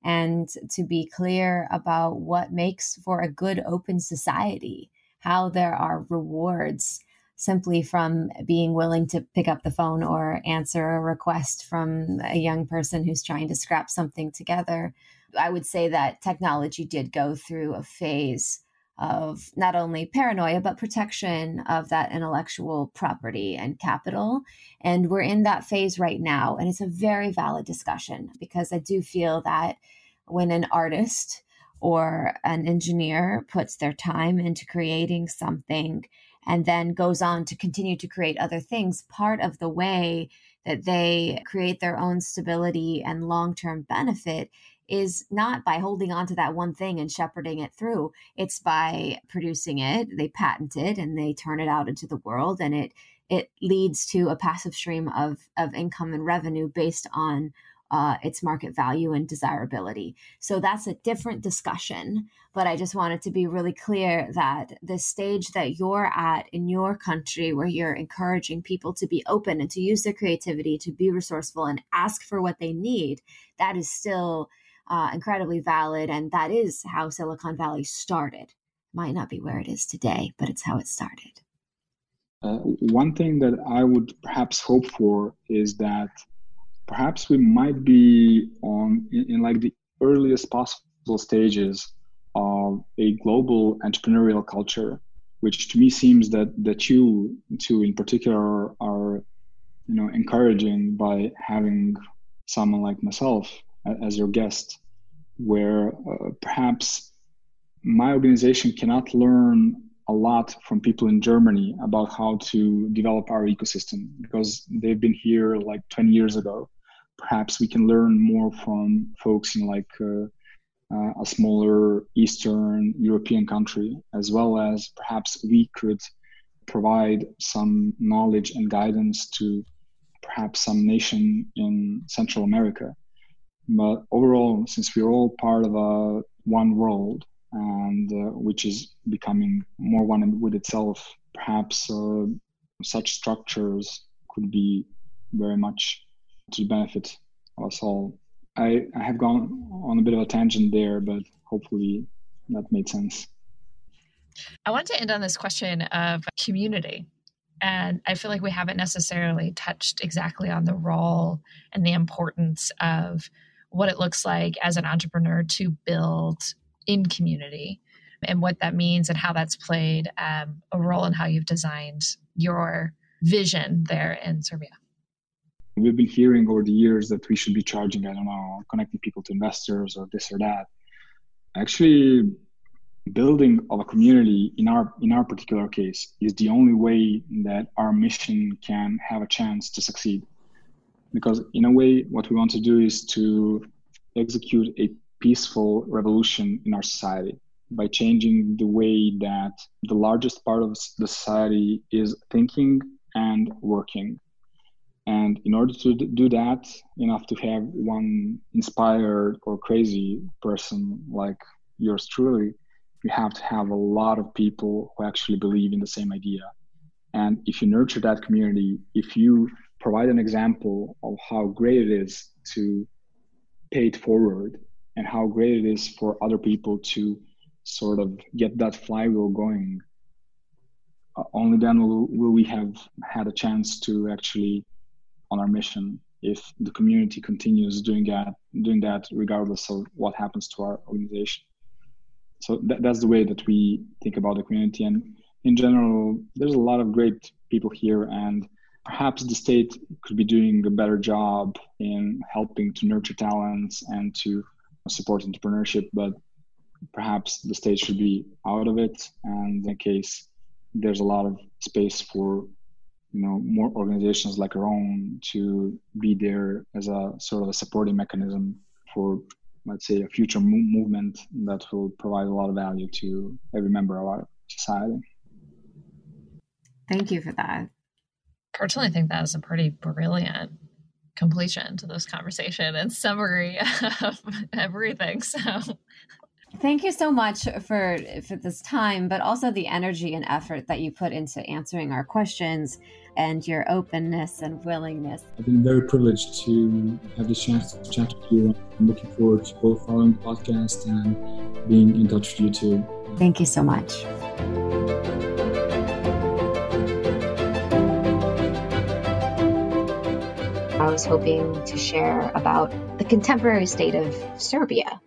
Speaker 1: and to be clear about what makes for a good open society, how there are rewards simply from being willing to pick up the phone or answer a request from a young person who's trying to scrap something together. I would say that technology did go through a phase of not only paranoia, but protection of that intellectual property and capital. And we're in that phase right now. And it's a very valid discussion because I do feel that when an artist or an engineer puts their time into creating something, and then goes on to continue to create other things, part of the way that they create their own stability and long term benefit is not by holding on to that one thing and shepherding it through. It's by producing it, they patent it and they turn it out into the world and it it leads to a passive stream of of income and revenue based on uh, its market value and desirability. So that's a different discussion. But I just wanted to be really clear that the stage that you're at in your country, where you're encouraging people to be open and to use their creativity, to be resourceful and ask for what they need, that is still uh, incredibly valid. And that is how Silicon Valley started. Might not be where it is today, but it's how it started.
Speaker 4: Uh, one thing that I would perhaps hope for is that perhaps we might be on in, in like the earliest possible stages of a global entrepreneurial culture which to me seems that that you two in particular are you know encouraging by having someone like myself as your guest where uh, perhaps my organization cannot learn a lot from people in Germany about how to develop our ecosystem because they've been here like 20 years ago perhaps we can learn more from folks in like uh, uh, a smaller Eastern European country, as well as perhaps we could provide some knowledge and guidance to perhaps some nation in Central America. But overall, since we're all part of a one world, and uh, which is becoming more one with itself, perhaps uh, such structures could be very much to the benefit of us all. I, I have gone on a bit of a tangent there, but hopefully that made sense.
Speaker 3: I want to end on this question of community. And I feel like we haven't necessarily touched exactly on the role and the importance of what it looks like as an entrepreneur to build in community and what that means and how that's played um, a role in how you've designed your vision there in Serbia.
Speaker 4: We've been hearing over the years that we should be charging, I don't know, connecting people to investors or this or that. Actually, building of a community in our in our particular case is the only way that our mission can have a chance to succeed because in a way what we want to do is to execute a peaceful revolution in our society by changing the way that the largest part of the society is thinking and working and in order to do that enough to have one inspired or crazy person like yours truly you have to have a lot of people who actually believe in the same idea. And if you nurture that community, if you provide an example of how great it is to pay it forward and how great it is for other people to sort of get that flywheel going, uh, only then will, will we have had a chance to actually on our mission if the community continues doing that doing that regardless of what happens to our organization. So that, that's the way that we think about the community. And in general there's a lot of great people here and perhaps the state could be doing a better job in helping to nurture talents and to support entrepreneurship but perhaps the state should be out of it and in case there's a lot of space for you know more organizations like our own to be there as a sort of a supporting mechanism for let's say, a future mo- movement that will provide a lot of value to every member of our society.
Speaker 1: Thank you for that.
Speaker 3: Personally, think that is a pretty brilliant completion to this conversation and summary of everything. So
Speaker 1: Thank you so much for for this time, but also the energy and effort that you put into answering our questions and your openness and willingness.
Speaker 4: I've been very privileged to have this chance to chat with you. I'm looking forward to both following the podcast and being in touch with you too.
Speaker 1: Thank you so much. I was hoping to share about the contemporary state of Serbia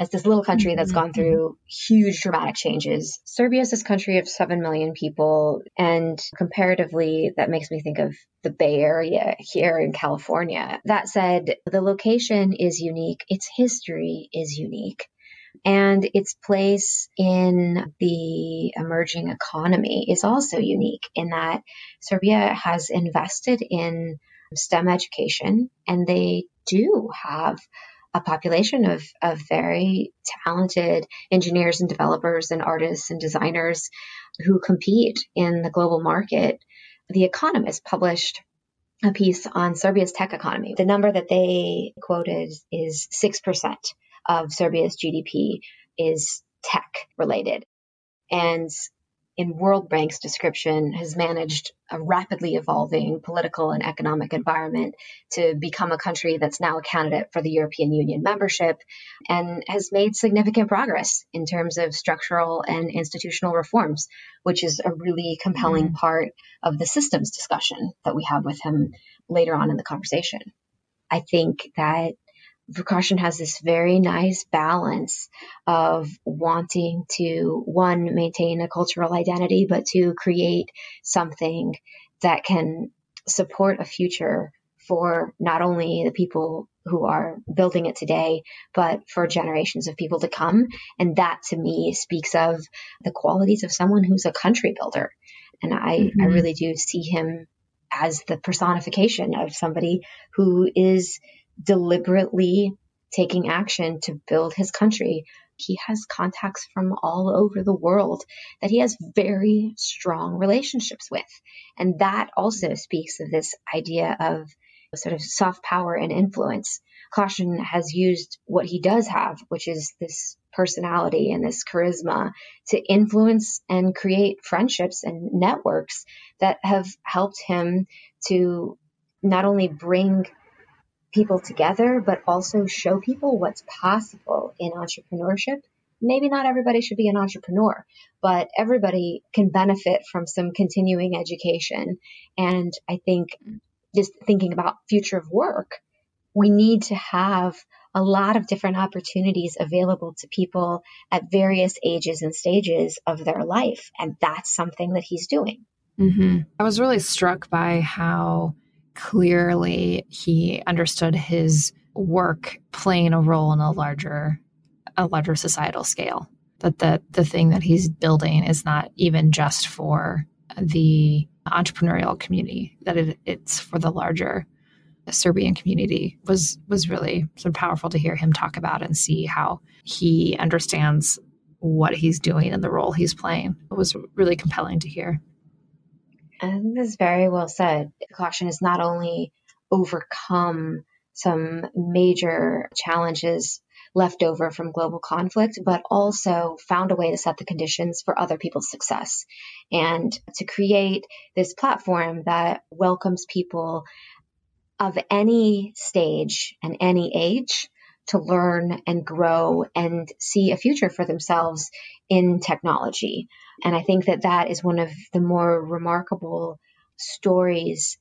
Speaker 1: as this little country that's gone mm-hmm. through huge dramatic changes. Serbia is this country of 7 million people, and comparatively, that makes me think of the Bay Area here in California. That said, the location is unique, its history is unique. And its place in the emerging economy is also unique in that Serbia has invested in STEM education and they do have a population of, of very talented engineers and developers and artists and designers who compete in the global market. The Economist published a piece on Serbia's tech economy. The number that they quoted is 6% of Serbia's GDP is tech related. And in World Bank's description, has managed a rapidly evolving political and economic environment to become a country that's now a candidate for the European Union membership and has made significant progress in terms of structural and institutional reforms, which is a really compelling mm-hmm. part of the systems discussion that we have with him later on in the conversation. I think that Vukašin has this very nice balance of wanting to one maintain a cultural identity but to create something that can support a future for not only the people who are building it today but for generations of people to come and that to me speaks of the qualities of someone who's a country builder and I, mm-hmm. I really do see him as the personification of somebody who is deliberately taking action to build his country. He has contacts from all over the world that he has very strong relationships with. And that also speaks of this idea of sort of soft power and influence. Vukašin has used what he does have, which is this personality and this charisma to influence and create friendships and networks that have helped him to not only bring people together, but also show people what's possible in entrepreneurship. Maybe not everybody should be an entrepreneur, but everybody can benefit from some continuing education. And I think just thinking about future of work, we need to have a lot of different opportunities available to people at various ages and stages of their life. And that's something that he's doing.
Speaker 3: Mm-hmm. I was really struck by how clearly he understood his work playing a role in a larger a larger societal scale that the the thing that he's building is not even just for the entrepreneurial community that it, it's for the larger Serbian community was was really so powerful to hear him talk about and see how he understands what he's doing and the role he's playing. It was really compelling to hear.
Speaker 1: And this is very well said. Vukašin has not only overcome some major challenges left over from global conflict, but also found a way to set the conditions for other people's success and to create this platform that welcomes people of any stage and any age to learn and grow and see a future for themselves in technology. And I think that that is one of the more remarkable stories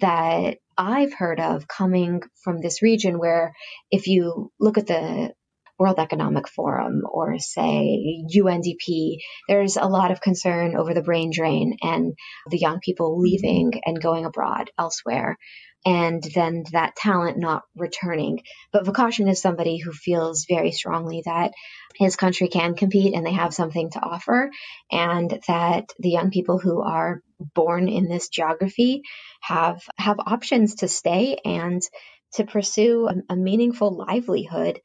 Speaker 1: that I've heard of coming from this region where if you look at the World Economic Forum or say UNDP, there's a lot of concern over the brain drain and the young people leaving and going abroad elsewhere and then that talent not returning. But Vukašin is somebody who feels very strongly that his country can compete and they have something to offer, and that the young people who are born in this geography have have options to stay and to pursue a, a meaningful livelihood.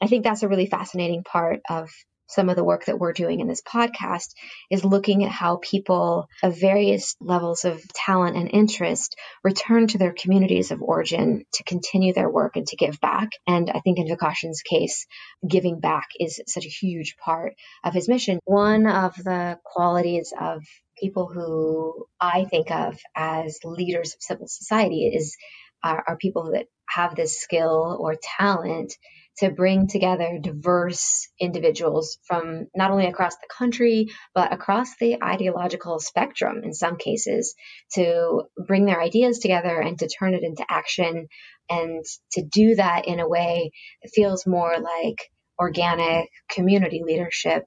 Speaker 1: I think that's a really fascinating part of some of the work that we're doing in this podcast is looking at how people of various levels of talent and interest return to their communities of origin to continue their work and to give back. And I think in Vukašin's case, giving back is such a huge part of his mission. One of the qualities of people who I think of as leaders of civil society is are, are people that have this skill or talent to bring together diverse individuals from not only across the country, but across the ideological spectrum in some cases to bring their ideas together and to turn it into action. And to do that in a way that feels more like organic community leadership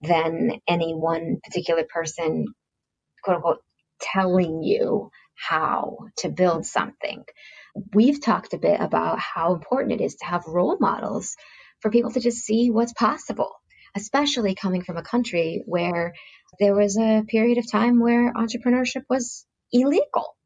Speaker 1: than any one particular person, quote unquote, telling you how to build something we've talked a bit about how important it is to have role models for people to just see what's possible, especially coming from a country where there was a period of time where entrepreneurship was illegal.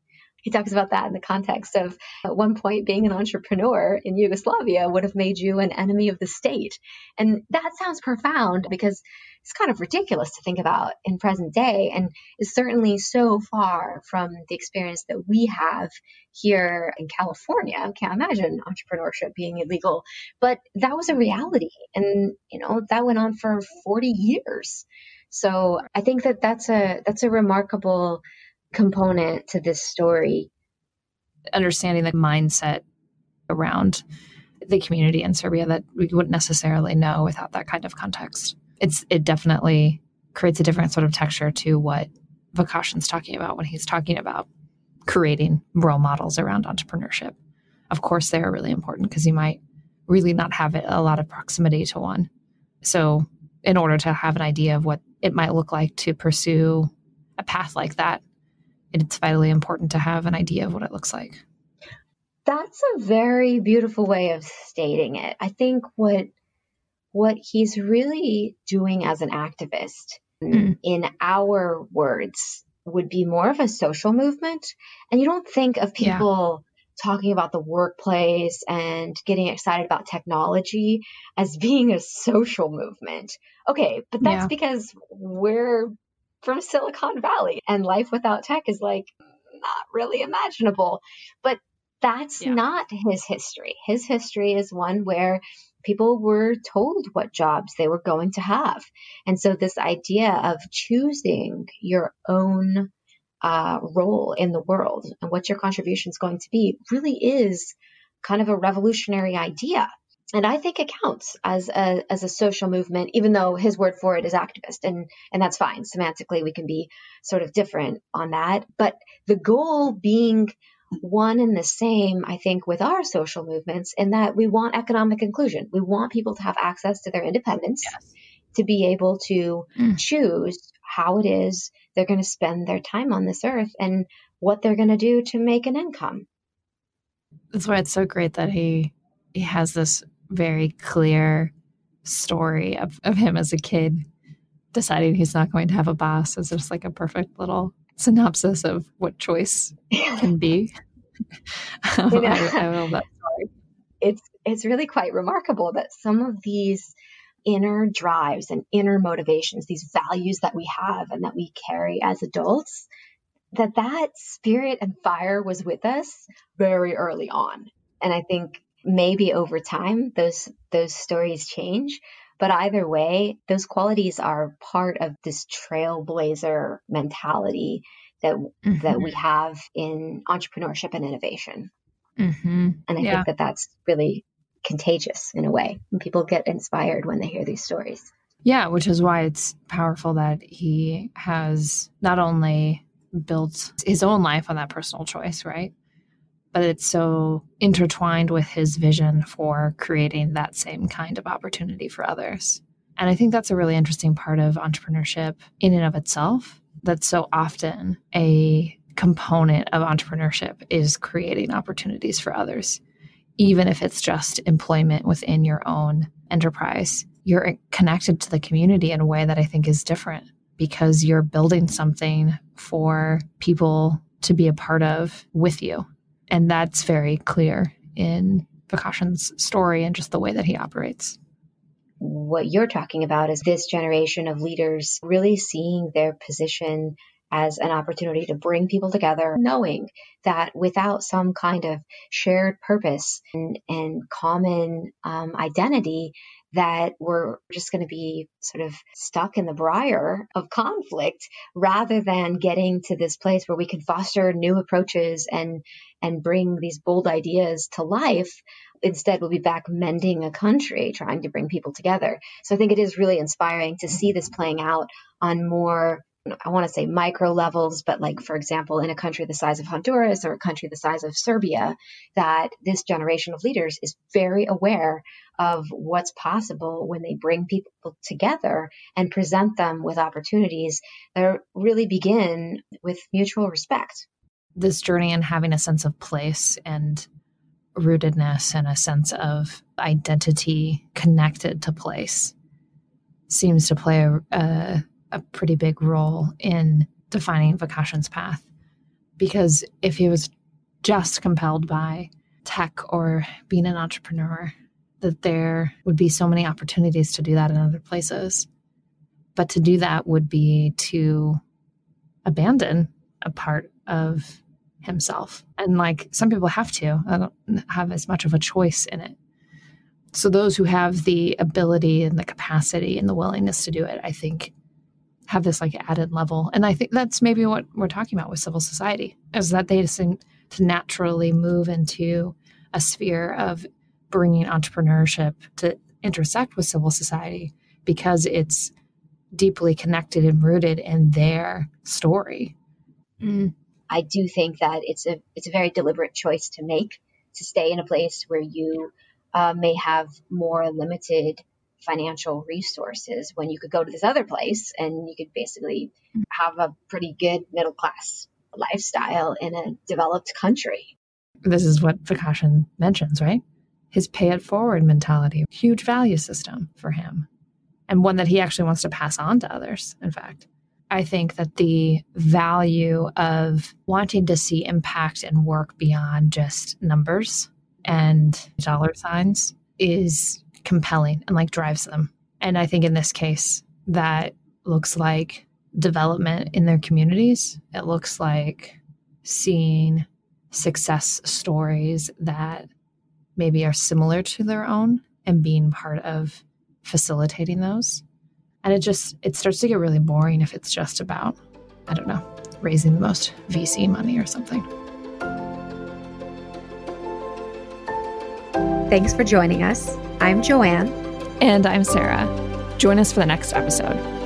Speaker 1: He talks about that in the context of at one point being an entrepreneur in Yugoslavia would have made you an enemy of the state. And that sounds profound because it's kind of ridiculous to think about in present day and is certainly so far from the experience that we have here in California. I can't imagine entrepreneurship being illegal, but that was a reality. And, you know, that went on for 40 years. So I think that that's a, that's a remarkable component to this story.
Speaker 3: Understanding the mindset around the community in Serbia that we wouldn't necessarily know without that kind of context it's it definitely creates a different sort of texture to what Vukašin's talking about when he's talking about creating role models around entrepreneurship. Of course, they are really important because you might really not have a lot of proximity to one. So, in order to have an idea of what it might look like to pursue a path like that, it's vitally important to have an idea of what it looks like.
Speaker 1: That's a very beautiful way of stating it. I think what what he's really doing as an activist, mm. in our words, would be more of a social movement. And you don't think of people yeah. talking about the workplace and getting excited about technology as being a social movement. Okay, but that's yeah. because we're from Silicon Valley and life without tech is like not really imaginable. But That's yeah. not his history. His history is one where people were told what jobs they were going to have. And so, this idea of choosing your own uh, role in the world and what your contribution is going to be really is kind of a revolutionary idea. And I think it counts as a, as a social movement, even though his word for it is activist, and, and that's fine. Semantically, we can be sort of different on that. But the goal being one and the same, I think, with our social movements, in that we want economic inclusion. We want people to have access to their independence, yes. to be able to mm. choose how it is they're going to spend their time on this earth and what they're going to do to make an income.
Speaker 3: That's why it's so great that he he has this very clear story of, of him as a kid deciding he's not going to have a boss is just like a perfect little synopsis of what choice can be. um, you know, I, I love that story.
Speaker 1: It's it's really quite remarkable that some of these inner drives and inner motivations, these values that we have and that we carry as adults, that that spirit and fire was with us very early on. And I think maybe over time those those stories change, but either way, those qualities are part of this trailblazer mentality that mm-hmm. that we have in entrepreneurship and innovation. Mm-hmm. And I yeah. think that that's really contagious in a way. And people get inspired when they hear these stories.
Speaker 3: Yeah, which is why it's powerful that he has not only built his own life on that personal choice, right? But it's so intertwined with his vision for creating that same kind of opportunity for others. And I think that's a really interesting part of entrepreneurship in and of itself. That's so often a component of entrepreneurship is creating opportunities for others even if it's just employment within your own enterprise. You're connected to the community in a way that I think is different because you're building something for people to be a part of with you. And that's very clear in Vukašin's story and just the way that he operates.
Speaker 1: What you're talking about is this generation of leaders really seeing their position as an opportunity to bring people together, knowing that without some kind of shared purpose and, and common um, identity, that we're just going to be sort of stuck in the briar of conflict rather than getting to this place where we can foster new approaches and and bring these bold ideas to life. Instead we'll be back mending a country trying to bring people together. So i think it is really inspiring to see this playing out on more I want to say micro levels, but like, for example, in a country the size of Honduras or a country the size of Serbia, that this generation of leaders is very aware of what's possible when they bring people together and present them with opportunities that really begin with mutual respect.
Speaker 3: This journey and having a sense of place and rootedness and a sense of identity connected to place seems to play a, a a pretty big role in defining Vukašin's path. Because if he was just compelled by tech or being an entrepreneur, that there would be so many opportunities to do that in other places. But to do that would be to abandon a part of himself. And like some people have to, I don't have as much of a choice in it. So those who have the ability and the capacity and the willingness to do it, I think have this like added level. And I think that's maybe what we're talking about with civil society is that they seem to naturally move into a sphere of bringing entrepreneurship to intersect with civil society because it's deeply connected and rooted in their story.
Speaker 1: Mm. I do think that it's a it's a very deliberate choice to make to stay in a place where you uh, may have more limited financial resources when you could go to this other place and you could basically have a pretty good middle class lifestyle in a developed country.
Speaker 3: This is what Vukašin mentions, right? His pay it forward mentality, huge value system for him, and one that he actually wants to pass on to others, in fact. I think that the value of wanting to see impact and work beyond just numbers and dollar signs is compelling and like drives them. And I think in this case, that looks like development in their communities. It looks like seeing success stories that maybe are similar to their own and being part of facilitating those. And it just it starts to get really boring if it's just about I don't know, raising the most VC money or something.
Speaker 1: Thanks for joining us. I'm Joanne.
Speaker 2: And I'm Sarah. Join us for the next episode.